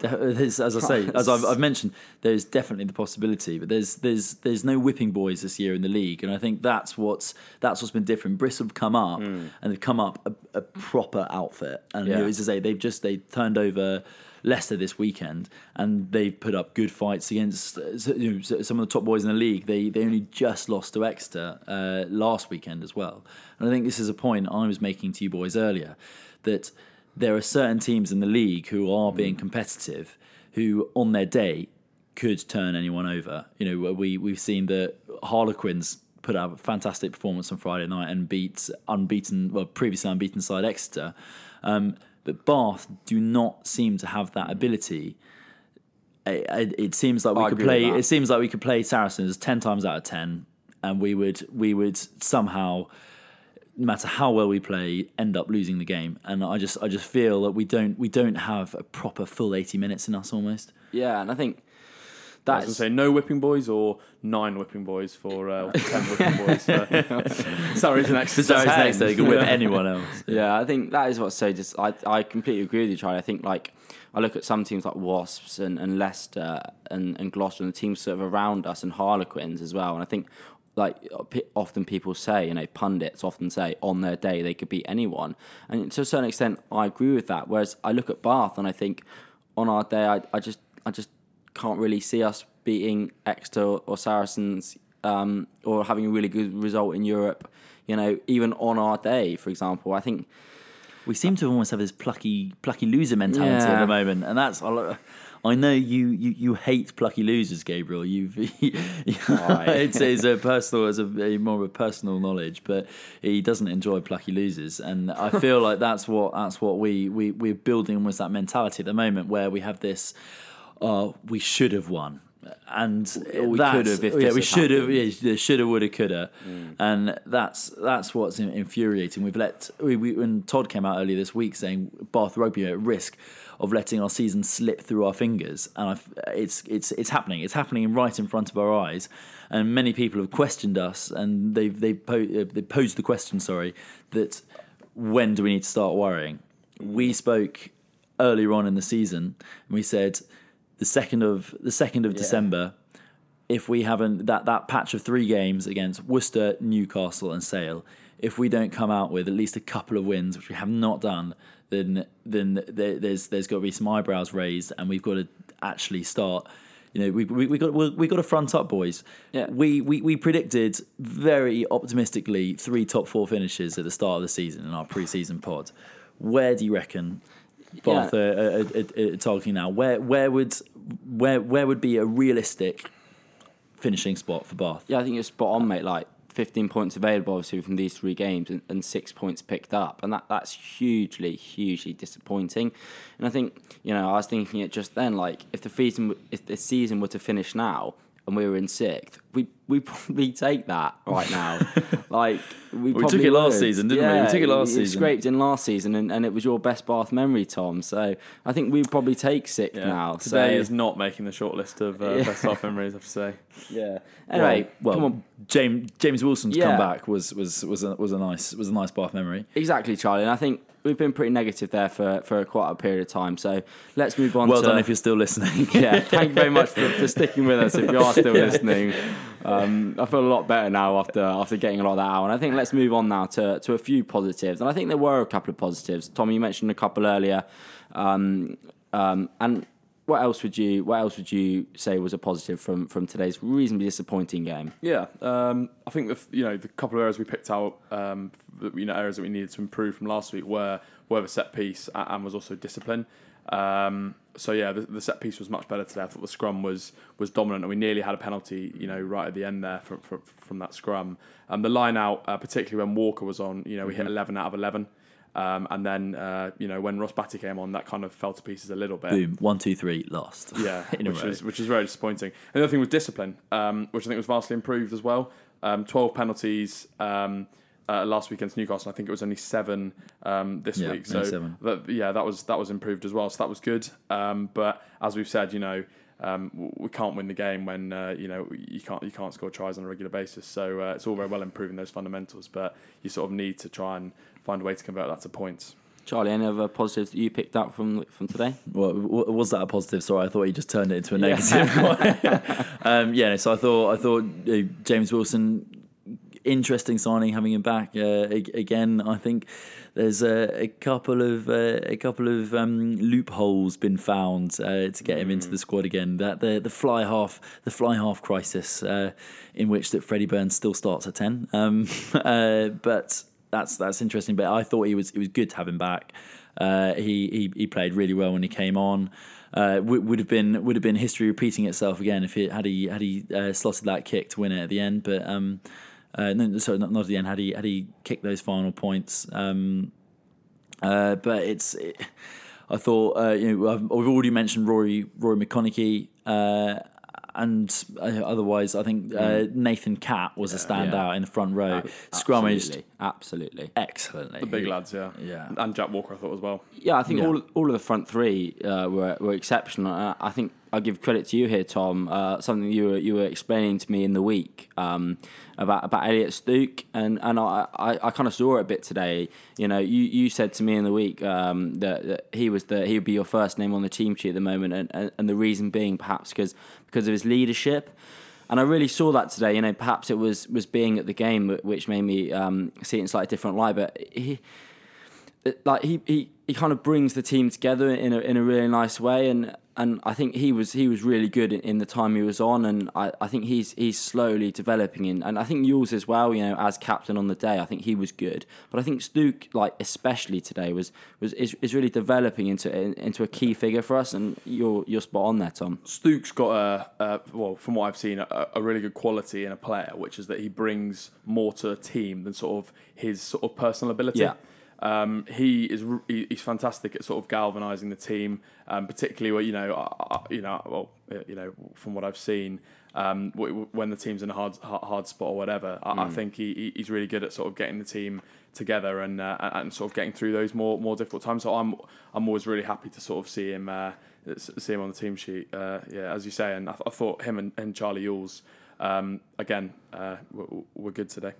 as I say, as I've, I've mentioned, there's definitely the possibility, but there's there's there's no whipping boys this year in the league, and I think that's what's that's what's been different. Bristol have come up and they've come up a, a proper outfit, and you know, Yeah. as I say, they've just they turned over Leicester this weekend, and they've put up good fights against you know, some of the top boys in the league. They they only just lost to Exeter uh, last weekend as well, and I think this is a point I was making to you boys earlier that there are certain teams in the league who are being competitive, who on their day could turn anyone over. You know, we we've seen the Harlequins put out a fantastic performance on Friday night and beat unbeaten, well, previously unbeaten side Exeter. Um, but Bath do not seem to have that ability. It, it- it seems like we I could play. It seems like we could play Saracens ten times out of ten, and we would we would somehow no matter how well we play, end up losing the game. And I just I just feel that we don't we don't have a proper full eighty minutes in us almost. Yeah, and I think I was that's to say no whipping boys or nine whipping boys for uh, ten whipping boys. For, sorry, it's next. Sorry, it's ten. next day. You can whip anyone else. Yeah, I think that is what's so just. I I completely agree with you, Charlie. I think like I look at some teams like Wasps and, and Leicester and, and Gloucester and the teams sort of around us and Harlequins as well. And I think like often people say, you know, pundits often say on their day they could beat anyone, and to a certain extent I agree with that. Whereas I look at Bath and I think on our day I, I just I just can't really see us beating Exeter or Saracens um, or having a really good result in Europe. You know, even on our day, for example, I think We seem to almost have this plucky plucky loser mentality at the moment, and that's I know you, you, you hate plucky losers, Gabriel. You've it's, it's a personal, it's a, a more of a personal knowledge, but he doesn't enjoy plucky losers, and I feel like that's what that's what we we we're building almost that mentality at the moment where we have this. Uh, we should have won, and we could have if yeah, we should have, yeah, shoulda, woulda, coulda, and that's that's what's infuriating. We've let we, we, when Todd came out earlier this week saying Bath Rugby are at risk of letting our season slip through our fingers, and I've, it's it's it's happening. It's happening right in front of our eyes, and many people have questioned us, and they've they po- uh, they posed the question, sorry, that when do we need to start worrying? We spoke earlier on in the season, and we said the second of the second of December if we haven't that that patch of three games against Worcester, Newcastle, and Sale, if we don't come out with at least a couple of wins, which we have not done, then then there, there's there's got to be some eyebrows raised, and we've got to actually start. You know, we we, we got we, we got to front up, boys. Yeah. We, we we predicted very optimistically three top four finishes at the start of the season in our pre-season pod. Where do you reckon Bath Yeah. are, are, are, are targeting now? Where where would where where would be a realistic finishing spot for Bath? Yeah, I think you're spot on, mate. Like 15 points available, obviously, from these three games and, and six points picked up. And that, that's hugely, hugely disappointing. And I think, you know, I was thinking it just then, like, if the season, if the season were to finish now and we were in sixth, we we probably take that right now. like, we, took probably it last would. season, didn't we? We took it last you season. scraped in last season, and, and it was your best Bath memory, Tom. So I think we'd probably take sixth Yeah. now. Today so, is not making the short list of uh, Yeah. best Bath memories. I have to say. yeah. Anyway, well, come on. James James Wilson's Yeah. comeback was was was a, was a nice was a nice Bath memory. Exactly, Charlie. And I think we've been pretty negative there for, for quite a period of time. So let's move on Well to. done if you're still listening. yeah, thank you very much for, for sticking with us if you are still listening. Um, I feel a lot better now after after getting a lot of that out. And I think let's move on now to, to a few positives. And I think there were a couple of positives. Tommy, you mentioned a couple earlier. Um, um, and what else would you what else would you say was a positive from, from today's reasonably disappointing game? Yeah, um, I think the you know the couple of areas we picked out, um, you know areas that we needed to improve from last week were were the set piece and was also discipline. Um, so yeah, the, the set piece was much better today. I thought the scrum was was dominant, and we nearly had a penalty, you know, right at the end there from from, from that scrum. Um, the line out, uh, particularly when Walker was on, you know, we hit eleven out of eleven. Um, and then, uh, you know, when Ross Batty came on, that kind of fell to pieces a little bit. Boom, one, two, three, lost. Yeah, which was which was very disappointing. And the other thing was discipline, um, which I think was vastly improved as well. Um, Twelve penalties um, uh, last week against Newcastle. I think it was only seven um, this Yeah, week. So that, yeah, that was that was improved as well. So that was good. Um, but as we've said, you know. um, we can't win the game when uh, you know you can't you can't score tries on a regular basis. So uh, it's all very well improving those fundamentals, but you sort of need to try and find a way to convert that to points. Charlie, any other positives that you picked up from from today? Well, was that a positive? Sorry, I thought you just turned it into a negative. um, yeah, so I thought I thought uh, James Wilson, interesting signing, having him back uh, again. I think there's a, a couple of uh, a couple of um, loopholes been found uh, to get him into the squad again. That the the fly half the fly half crisis uh, in which that Freddie Burns still starts at ten, um, uh, but that's that's interesting. But I thought he was it was good to have him back. Uh, he, he he played really well when he came on. Uh, would, have been would have been history repeating itself again if he had he had he uh, slotted that kick to win it at the end. But um, uh, no, sorry, not, not at the end. Had he had he kicked those final points? Um, uh, but it's. It, I thought uh, you know I've, we've already mentioned Rory Rory McConnochie. And uh, otherwise, I think uh, Nathan Catt was a standout Yeah. in the front row. Scrummaged Absolutely, absolutely. excellently. The big lads, yeah, Yeah. and Jack Walker, I thought as well. Yeah, I think Yeah. all all of the front three uh, were were exceptional. Uh, I think I give credit to you here, Tom. Uh, something you were you were explaining to me in the week um, about about Elliot Stooke, and and I, I, I kind of saw it a bit today. You know, you, you said to me in the week um, that, that he was the he would be your first name on the team sheet at the moment, and, and, and the reason being perhaps because because of his leadership. And I really saw that today. You know, perhaps it was was being at the game which made me um, see it in slightly different light. But he, like he, he, he kind of brings the team together in a in a really nice way, and and I think he was he was really good in, in the time he was on, and I, I think he's he's slowly developing in, and I think Ewels as well. You know, as captain on the day, I think he was good, but I think Stooke, like especially today, was was is, is really developing into into a key figure for us, and you're you're spot on there, Tom. Stooke's got a, a well, from what I've seen, a, a really good quality in a player, which is that he brings more to a team than sort of his sort of personal ability. Yeah. Um, he is he- he's fantastic at sort of galvanising the team, um, particularly where you know you know well you know from what I've seen. Um, w- w- when the team's in a hard hard spot or whatever, I, I think he, he- he's really good at sort of getting the team together and uh, and sort of getting through those more more difficult times. So I'm I'm always really happy to sort of see him uh, see him on the team sheet. Uh, yeah, as you say, and I, th- I thought him and, and Charlie Ewels um, again uh, were, were good today.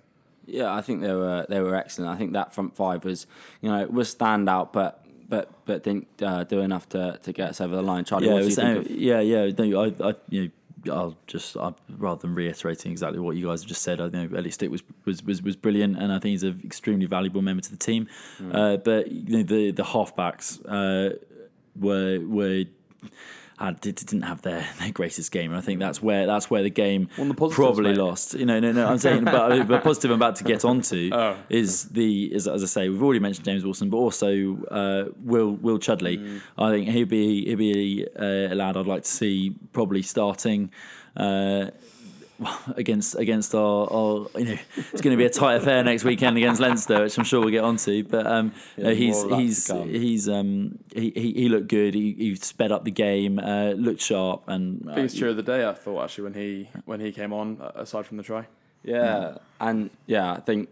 Yeah, I think they were they were excellent. I think that front five was you know was standout, but but but didn't uh, do enough to, to get us over the line. Charlie, yeah, what do you was, think uh, of- yeah, yeah. No, I, I, you know, I'll just I, rather than reiterating exactly what you guys have just said, I think Elliot Stooke was, was was was brilliant, and I think he's an extremely valuable member to the team. Uh, but you know, the the halfbacks uh, were were. Had, did- didn't have their, their greatest game, and I think that's where that's where the game the probably mate. lost. You know, no, no, I'm saying, but the positive I'm about to get onto Oh. is the is as I say, we've already mentioned James Wilson, but also uh, Will Will Chudley. I think he'd be he'd be uh, a lad I'd like to see probably starting. Uh, against against our, our you know it's going to be a tight affair next weekend against Leinster, which I'm sure we'll get onto. But um, no, he's more of that to he's he's um he, he, he looked good. He, he sped up the game, uh, looked sharp, and uh, Biggest cheer of the day, I thought actually when he when he came on, uh, aside from the try. Yeah, and yeah, I think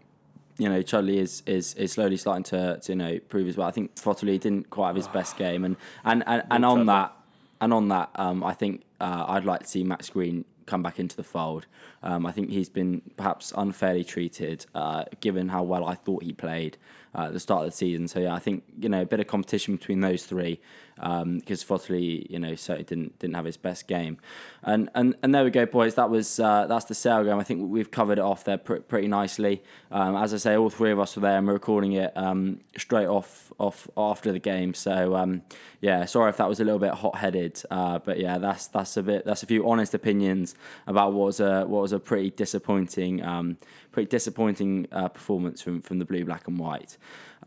you know Chudley is, is is slowly starting to, to you know prove as well. I think Fotuali'i didn't quite have his best game, and and and, and on Chudley. that and on that, um, I think uh, I'd like to see Max Green come back into the fold. Um, I think he's been perhaps unfairly treated, uh, given how well I thought he played uh, at the start of the season. So yeah, I think you know a bit of competition between those three because Fotuali'i, you know, certainly didn't didn't have his best game. And and and there we go, boys. That was uh, that's the sale game. I think we've covered it off there pr- pretty nicely. Um, as I say, all three of us were there, and we're recording it um, straight off off after the game. So um, yeah, sorry if that was a little bit hot headed, uh, but yeah, that's that's a bit that's a few honest opinions about what was a what was a pretty disappointing um, pretty disappointing uh, performance from from the blue, black, and white.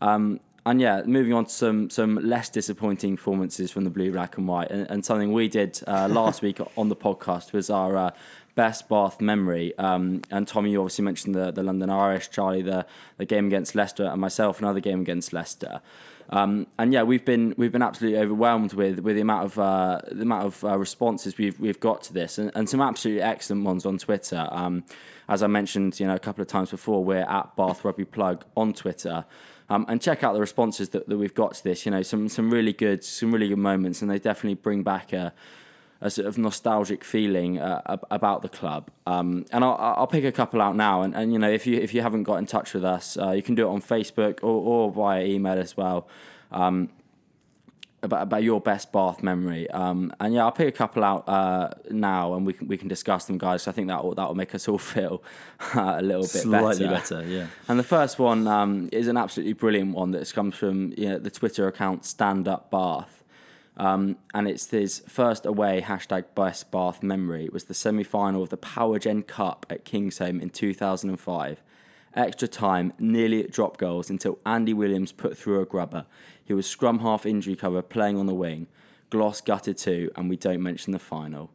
Um, and yeah, moving on to some some less disappointing performances from the blue, black, and white, and, and something we did uh, last week on the podcast was our uh, best Bath memory. Um, and Tommy, you obviously mentioned the, the London Irish, Charlie, the the game against Leicester, and myself another game against Leicester. Um, and yeah, we've been we've been absolutely overwhelmed with, with the amount of uh, the amount of uh, responses we've we've got to this, and, and some absolutely excellent ones on Twitter. Um, as I mentioned, you know, a couple of times before, we're at Bath Rugby Plug on Twitter. Um, and check out the responses that, that we've got to this. You know, some some really good some really good moments, and they definitely bring back a a sort of nostalgic feeling uh, about the club. Um, and I'll, I'll pick a couple out now. And, and you know, if you if you haven't got in touch with us, uh, you can do it on Facebook or, or via email as well. Um, about, about your best Bath memory, um, and yeah, I'll pick a couple out uh, now, and we can we can discuss them, guys. So I think that will that will make us all feel uh, a little bit Slightly better. better, yeah. And the first one um, is an absolutely brilliant one that comes from you know, the Twitter account Stand Up Bath. Um, and it's his first away hashtag best Bath memory. It was the semi final of the Power Gen Cup at Kingsholm in 2005. Extra time, nearly at drop goals until Andy Williams put through a grubber. He was scrum half injury cover playing on the wing. Gloss gutted too, and we don't mention the final.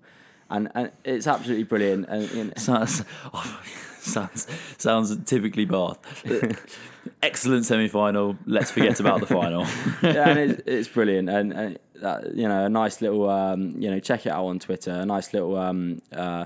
And, and it's absolutely brilliant. And, and Sounds, oh, sounds sounds typically Bath. Excellent semi final. Let's forget about the final. yeah, and it's, it's brilliant, and, and uh, you know, a nice little, um, you know, check it out on Twitter. A nice little, um, uh,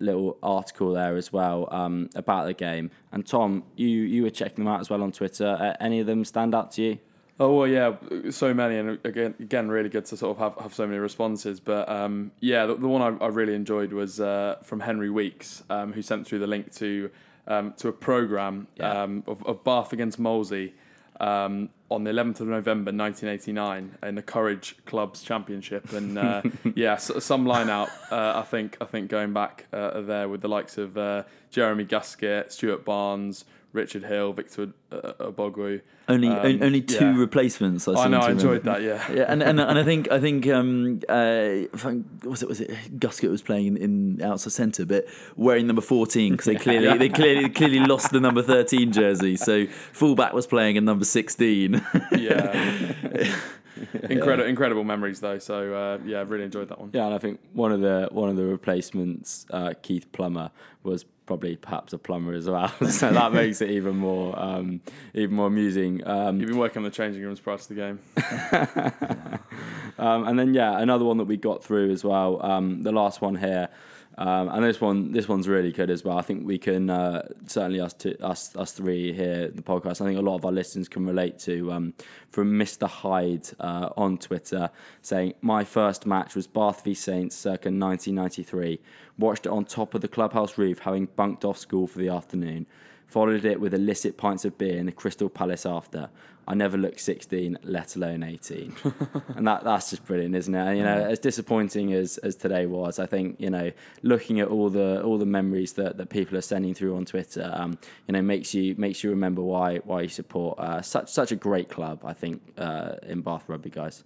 little article there as well um, about the game. And Tom, you you were checking them out as well on Twitter. Uh, any of them stand out to you? Oh well, yeah, so many, and again, again, really good to sort of have, have so many responses. But um, yeah, the, the one I, I really enjoyed was uh, from Henry Weeks, um, who sent through the link to um, to a program Yeah. um, of, of Bath against Moseley um, on the 11th of November 1989 in the Courage Clubs Championship, and uh, yeah, some line out. Uh, I think I think going back uh, there with the likes of uh, Jeremy Guscott, Stuart Barnes. Richard Hill, Victor uh, Ubogu. Only Um, on- only two yeah. replacements. I, I know, to I enjoyed remember. that. Yeah, Yeah, and, and and I think I think um uh was it was it Guscott was playing in, in outside centre, but wearing number fourteen because they clearly they clearly clearly lost the number thirteen jersey. So fullback was playing in number sixteen. yeah. incredible, incredible memories though. So uh, yeah, I really enjoyed that one. Yeah, and I think one of the one of the replacements, uh, Keith Plummer, was probably perhaps a plumber as well. so that makes it even more um, even more amusing. Um, You've been working on the changing rooms prior to the game. Um, and then yeah, another one that we got through as well. Um, the last one here, um, and this one this one's really good as well. I think we can uh, certainly us to us us three here the podcast. I think a lot of our listeners can relate to um, from Mister Hyde uh, on Twitter saying my first match was Bath v Saints circa 1993. Watched it on top of the clubhouse roof, having bunked off school for the afternoon. Followed it with illicit pints of beer in the Crystal Palace after. I never looked 16, let alone 18. and that that's just brilliant, isn't it? And, you know, as disappointing as, as today was, I think, you know, looking at all the all the memories that, that people are sending through on Twitter, um, you know, makes you makes you remember why why you support uh, such such a great club, I think, uh, in Bath Rugby, guys.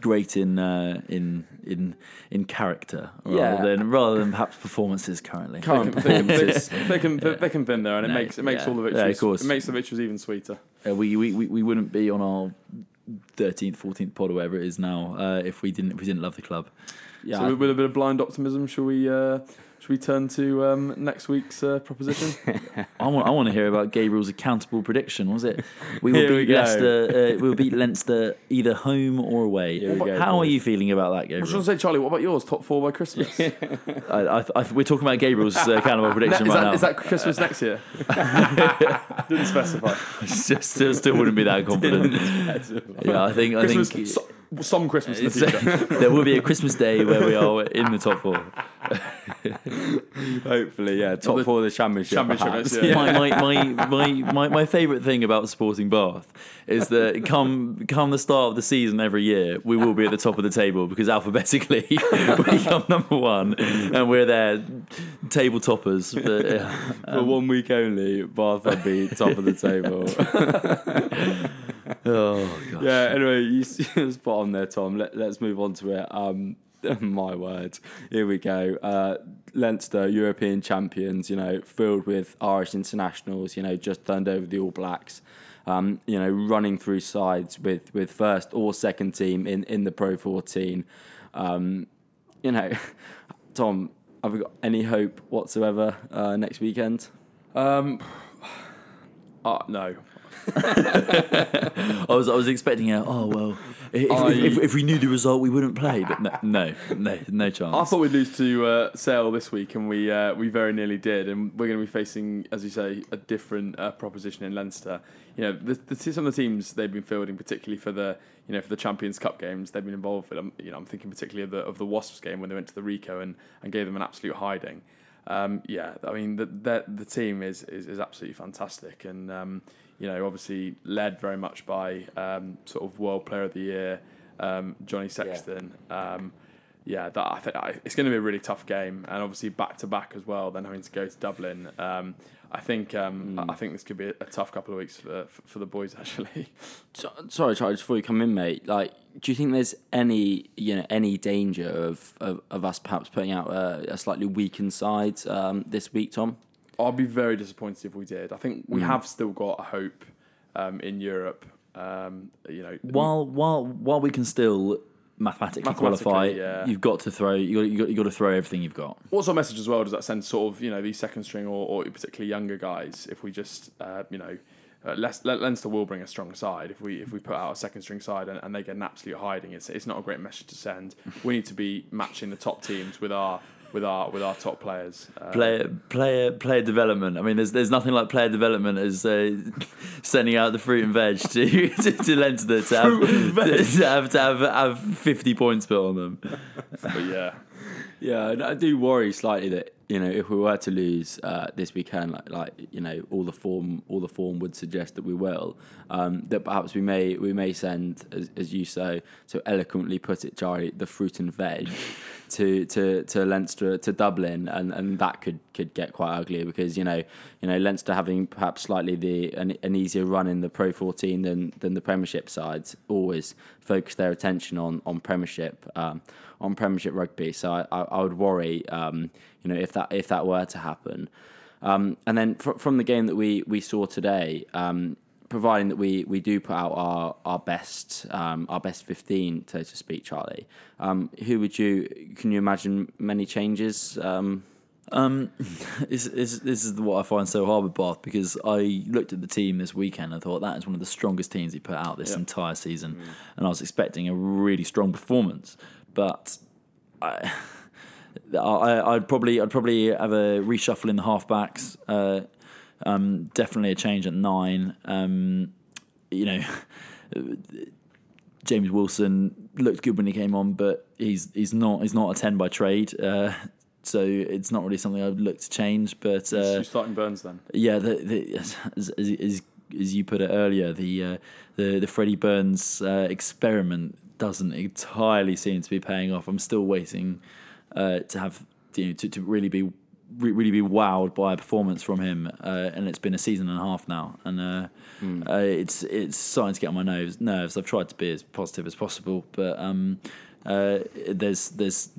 Great in uh, in in in character, rather Yeah. than rather than perhaps performances currently. Current Thick and, thick, performances. thick and, thick and there, and it makes it makes yeah. all the Yeah, victories. of course. It makes the victories even sweeter. Uh, we, we, we we wouldn't be on our thirteenth, fourteenth pod or whatever it is now uh, if we didn't if we didn't love the club. Yeah, So with a bit of blind optimism, shall we? Uh, should we turn to um, next week's uh, proposition? I want I want to hear about Gabriel's accountable prediction. Was it we will Here we beat go. Leicester? Uh, we'll beat Leinster either home or away. Here we go, How are boys. you feeling about that, Gabriel? I was Gabriel? going to say, Charlie, what about yours? Top four by Christmas? is, I, I, I, we're talking about Gabriel's uh, accountable prediction right that, now. is that Christmas next year? Didn't specify. still, still, still wouldn't be that confident. yeah, I think I Christmas, think so, some Christmas in the future. there will be a Christmas day where we are in the top four. hopefully, yeah, top the four of the championship. championship, yeah. my, my, my, my, my, my favourite thing about supporting Bath is that come come the start of the season every year, we will be at the top of the table because alphabetically we come number one and we're there table toppers. But, yeah. For one week only, Bath would be top of the table. oh gosh. yeah. Anyway, you you spot on there, Tom. Let, let's move on to it. Um, my word. Here we go. Uh, Leinster, European champions. You know, filled with Irish internationals. You know, just turned over the All Blacks. Um, you know, running through sides with with first or second team in in the Pro 14. Um, you know, Tom, have we got any hope whatsoever uh, next weekend? Um, uh, no. I was I was expecting a oh well if, I- if, if, we knew the result we wouldn't play but no no no, no chance. I thought we'd lose to uh, Sale this week, and we uh, we very nearly did. And we're going to be facing, as you say, a different uh, proposition in Leinster. You know, the, the, some of the teams they've been fielding, particularly for the you know for the Champions Cup games, they've been involved with. Um, you know, I'm thinking particularly of the of the Wasps game when they went to the Ricoh and, and gave them an absolute hiding. Um, yeah, I mean the, the the team is is, is absolutely fantastic, and um, you know obviously led very much by um, sort of World Player of the Year um, Johnny Sexton. Um, yeah, that I think I- it's going to be a really tough game, and obviously back to back as well. Then having to go to Dublin, um, I think um, I think this could be a, a tough couple of weeks for for the boys actually. So, sorry, Charlie, just before you come in, mate. Like, do you think there's any, you know, any danger of of, of us perhaps putting out a, a slightly weakened side um, this week, Tom? I'll be very disappointed if we did. I think we have still got a hope um, in Europe. Um, you know, while while while we can still mathematically, Mathematically, qualify, yeah. you've got to throw you got, you got you got to throw everything you've got. What sort of message as well does that send? Sort of, you know, these second string or, or particularly younger guys. If we just, uh, you know, uh, Leinster will bring a strong side. If we if we put out a second string side and, and they get an absolute hiding, it's it's not a great message to send. We need to be matching the top teams with our with our with our top players. Uh, Player, player, player development. I mean, there's there's nothing like player development as uh, sending out the fruit and veg to to, to Leinster to have, to have to have have fifty points put on them. but yeah, Yeah, I do worry slightly that you know if we were to lose uh, this weekend, like, like you know all the form all the form would suggest that we will, um, that perhaps we may we may send as, as you so so eloquently put it, Jari, the fruit and veg to to to Leinster to Dublin, and, and that could could get quite ugly because you know you know Leinster having perhaps slightly the an, an easier run in the Pro 14 than than the Premiership sides always focus their attention on on Premiership um, on Premiership rugby. So I, I, I would worry um, you know if that if that were to happen. Um, and then fr- from the game that we, we saw today, um, providing that we, we do put out our our best um, our best fifteen, so to speak, Charlie. Um, who would you can you imagine many changes? Um, Um, this, this, this is what I find so hard with Bath because I looked at the team this weekend and thought that is one of the strongest teams he put out this entire season, and I was expecting a really strong performance, but I, I I'd probably I'd probably have a reshuffle in the halfbacks. Uh, um, definitely a change at nine. Um, you know. James Wilson looked good when he came on, but he's he's not he's not a ten by trade, uh, so it's not really something I'd look to change. But uh, who's starting Burns then? yeah, the, the, as, as, as, as you put it earlier, the uh, the the Freddie Burns uh, experiment doesn't entirely seem to be paying off. I'm still waiting uh, to have you know, to, to really be re- really be wowed by a performance from him, uh, and it's been a season and a half now, and uh, uh, it's it's starting to get on my nerves. Nerves. I've tried to be as positive as possible, but. Um, uh, there's there's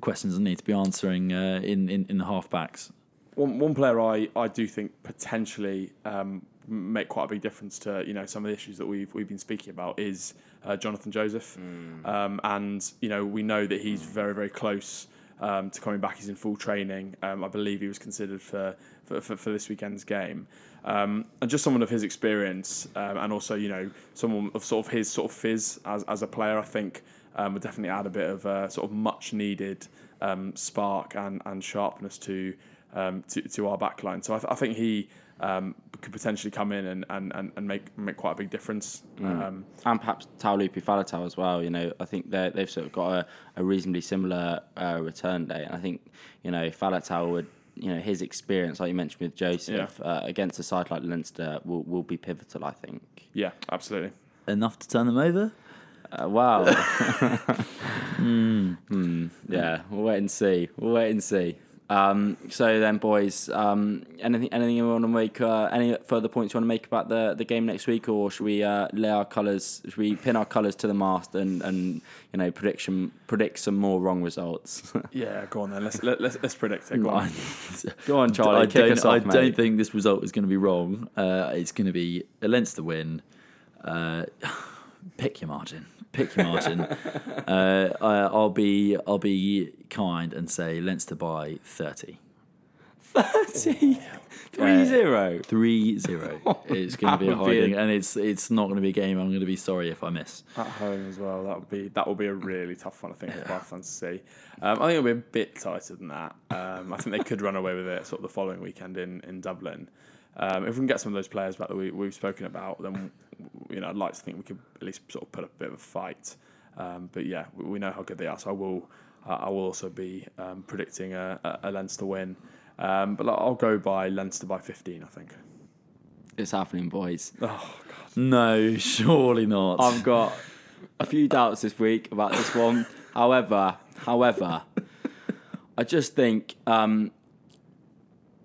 questions I need to be answering uh, in, in in the halfbacks. One, one player I, I do think potentially um, make quite a big difference to you know some of the issues that we've we've been speaking about is uh, Jonathan Joseph, um, and you know we know that he's very very close um, to coming back. He's in full training. Um, I believe he was considered for for, for, for this weekend's game. Um, and just someone of his experience, um, and also you know someone of sort of his sort of fizz as, as a player, I think um, would definitely add a bit of uh, sort of much needed um, spark and, and sharpness to, to to our backline. So I, th- I think he um, could potentially come in and, and, and, and make make quite a big difference. Um, and perhaps Taulupe Faletau as well. You know, I think they they've sort of got a, a reasonably similar uh, return date. And I think you know Falatau would. You know his experience, like you mentioned with Joseph, uh, against a side like Leinster, will will be pivotal. I think. yeah, absolutely. Enough to turn them over. Uh, wow. Hmm, Yeah, we'll wait and see. We'll wait and see. Um, so then, boys, um, anything anything you want to make? Uh, any further points you want to make about the, the game next week, or should we uh, lay our colours? Should we pin our colours to the mast and, and you know prediction predict some more wrong results? Yeah, go on then. Let's let, let's, let's predict it. Go on. Go on, Charlie. I kick don't, us off, I don't think this result is going to be wrong. Uh, it's going to be a Leinster win. Uh, pick your margin. Pick you, Martin. uh, I, I'll be I'll be kind and say Leinster by thirty. 30. 3 0. Three zero. It's going to be a hiding, and it's it's not going to be a game. I'm going to be sorry if I miss. at home as well. That would be that will be a really tough one, I think, for Bath fans to see. Um, I think it'll be a bit tighter than that. Um, I think they could run away with it sort of the following weekend in in Dublin. Um, if we can get some of those players back that we, we've spoken about, then you know I'd like to think we could at least sort of put up a bit of a fight. Um, but yeah, we, we know how good they are, so I will uh, I will also be um, predicting a, a, a Leinster win. Um, but I'll go by Leinster by 15, I think. It's happening, boys. No, surely not. I've got a few doubts this week about this one. however, however, I just think um,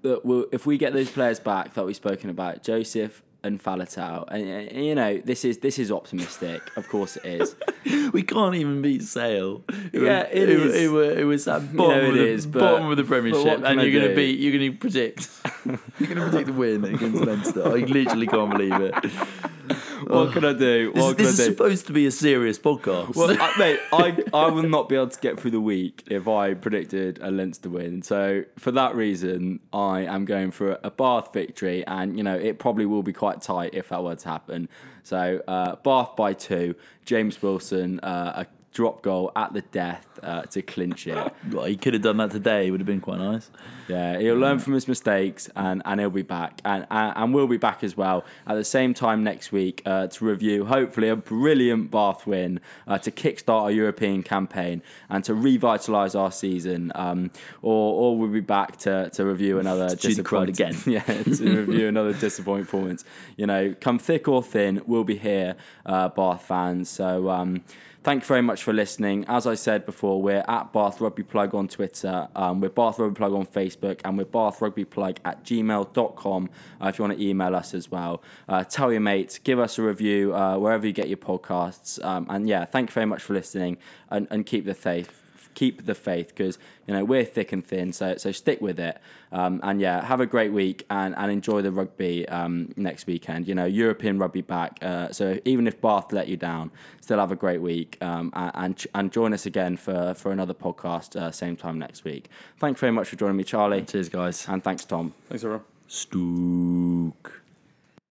that we'll, if we get those players back that we've spoken about, Joseph and Faletau, and, and, you know this is this is optimistic. Of course, it is. we can't even beat Sale. It Yeah, was, it it, is. It, was, it was at know bottom, it of, the, is, but- bottom of the Premiership, and I you're going to beat. You're going to predict. you're going to predict the win against Leinster. I literally can't believe it. What can I do? This, What this can is do? supposed to be a serious podcast. Well, I, mate, I, I will not be able to get through the week if I predicted a Leinster win. So for that reason, I am going for a Bath victory, and you know it probably will be quite tight if that were to happen. So uh, Bath by two, James Wilson uh, a drop goal at the death uh, to clinch it. Well, he could have done that today. It would have been quite nice. Yeah, he'll learn from his mistakes and, and he'll be back. And, and, and we'll be back as well at the same time next week uh, to review, hopefully, a brilliant Bath win uh, to kickstart our European campaign and to revitalise our season. Um, or, or we'll be back to, to review another crowd disappointing- yeah, to review another disappointing performance. You know, come thick or thin, we'll be here, uh, Bath fans. So, um, Thank you very much for listening. As I said before, we're at Bath Rugby Plug on Twitter, um, we're Bath Rugby Plug on Facebook, and we're Bath Rugby Plug at gmail.com uh, if you want to email us as well. Uh, tell your mates, give us a review uh, wherever you get your podcasts. Um, and yeah, thank you very much for listening and, and keep the faith. Keep the faith because you know we're thick and thin, so so stick with it. Um, and yeah, have a great week and, and enjoy the rugby um, next weekend. You know, European rugby back. Uh, so even if Bath let you down, still have a great week um, and, and and join us again for for another podcast uh, same time next week. Thanks very much for joining me, Charlie, Cheers, guys. and thanks, Tom. Thanks, everyone. Stook.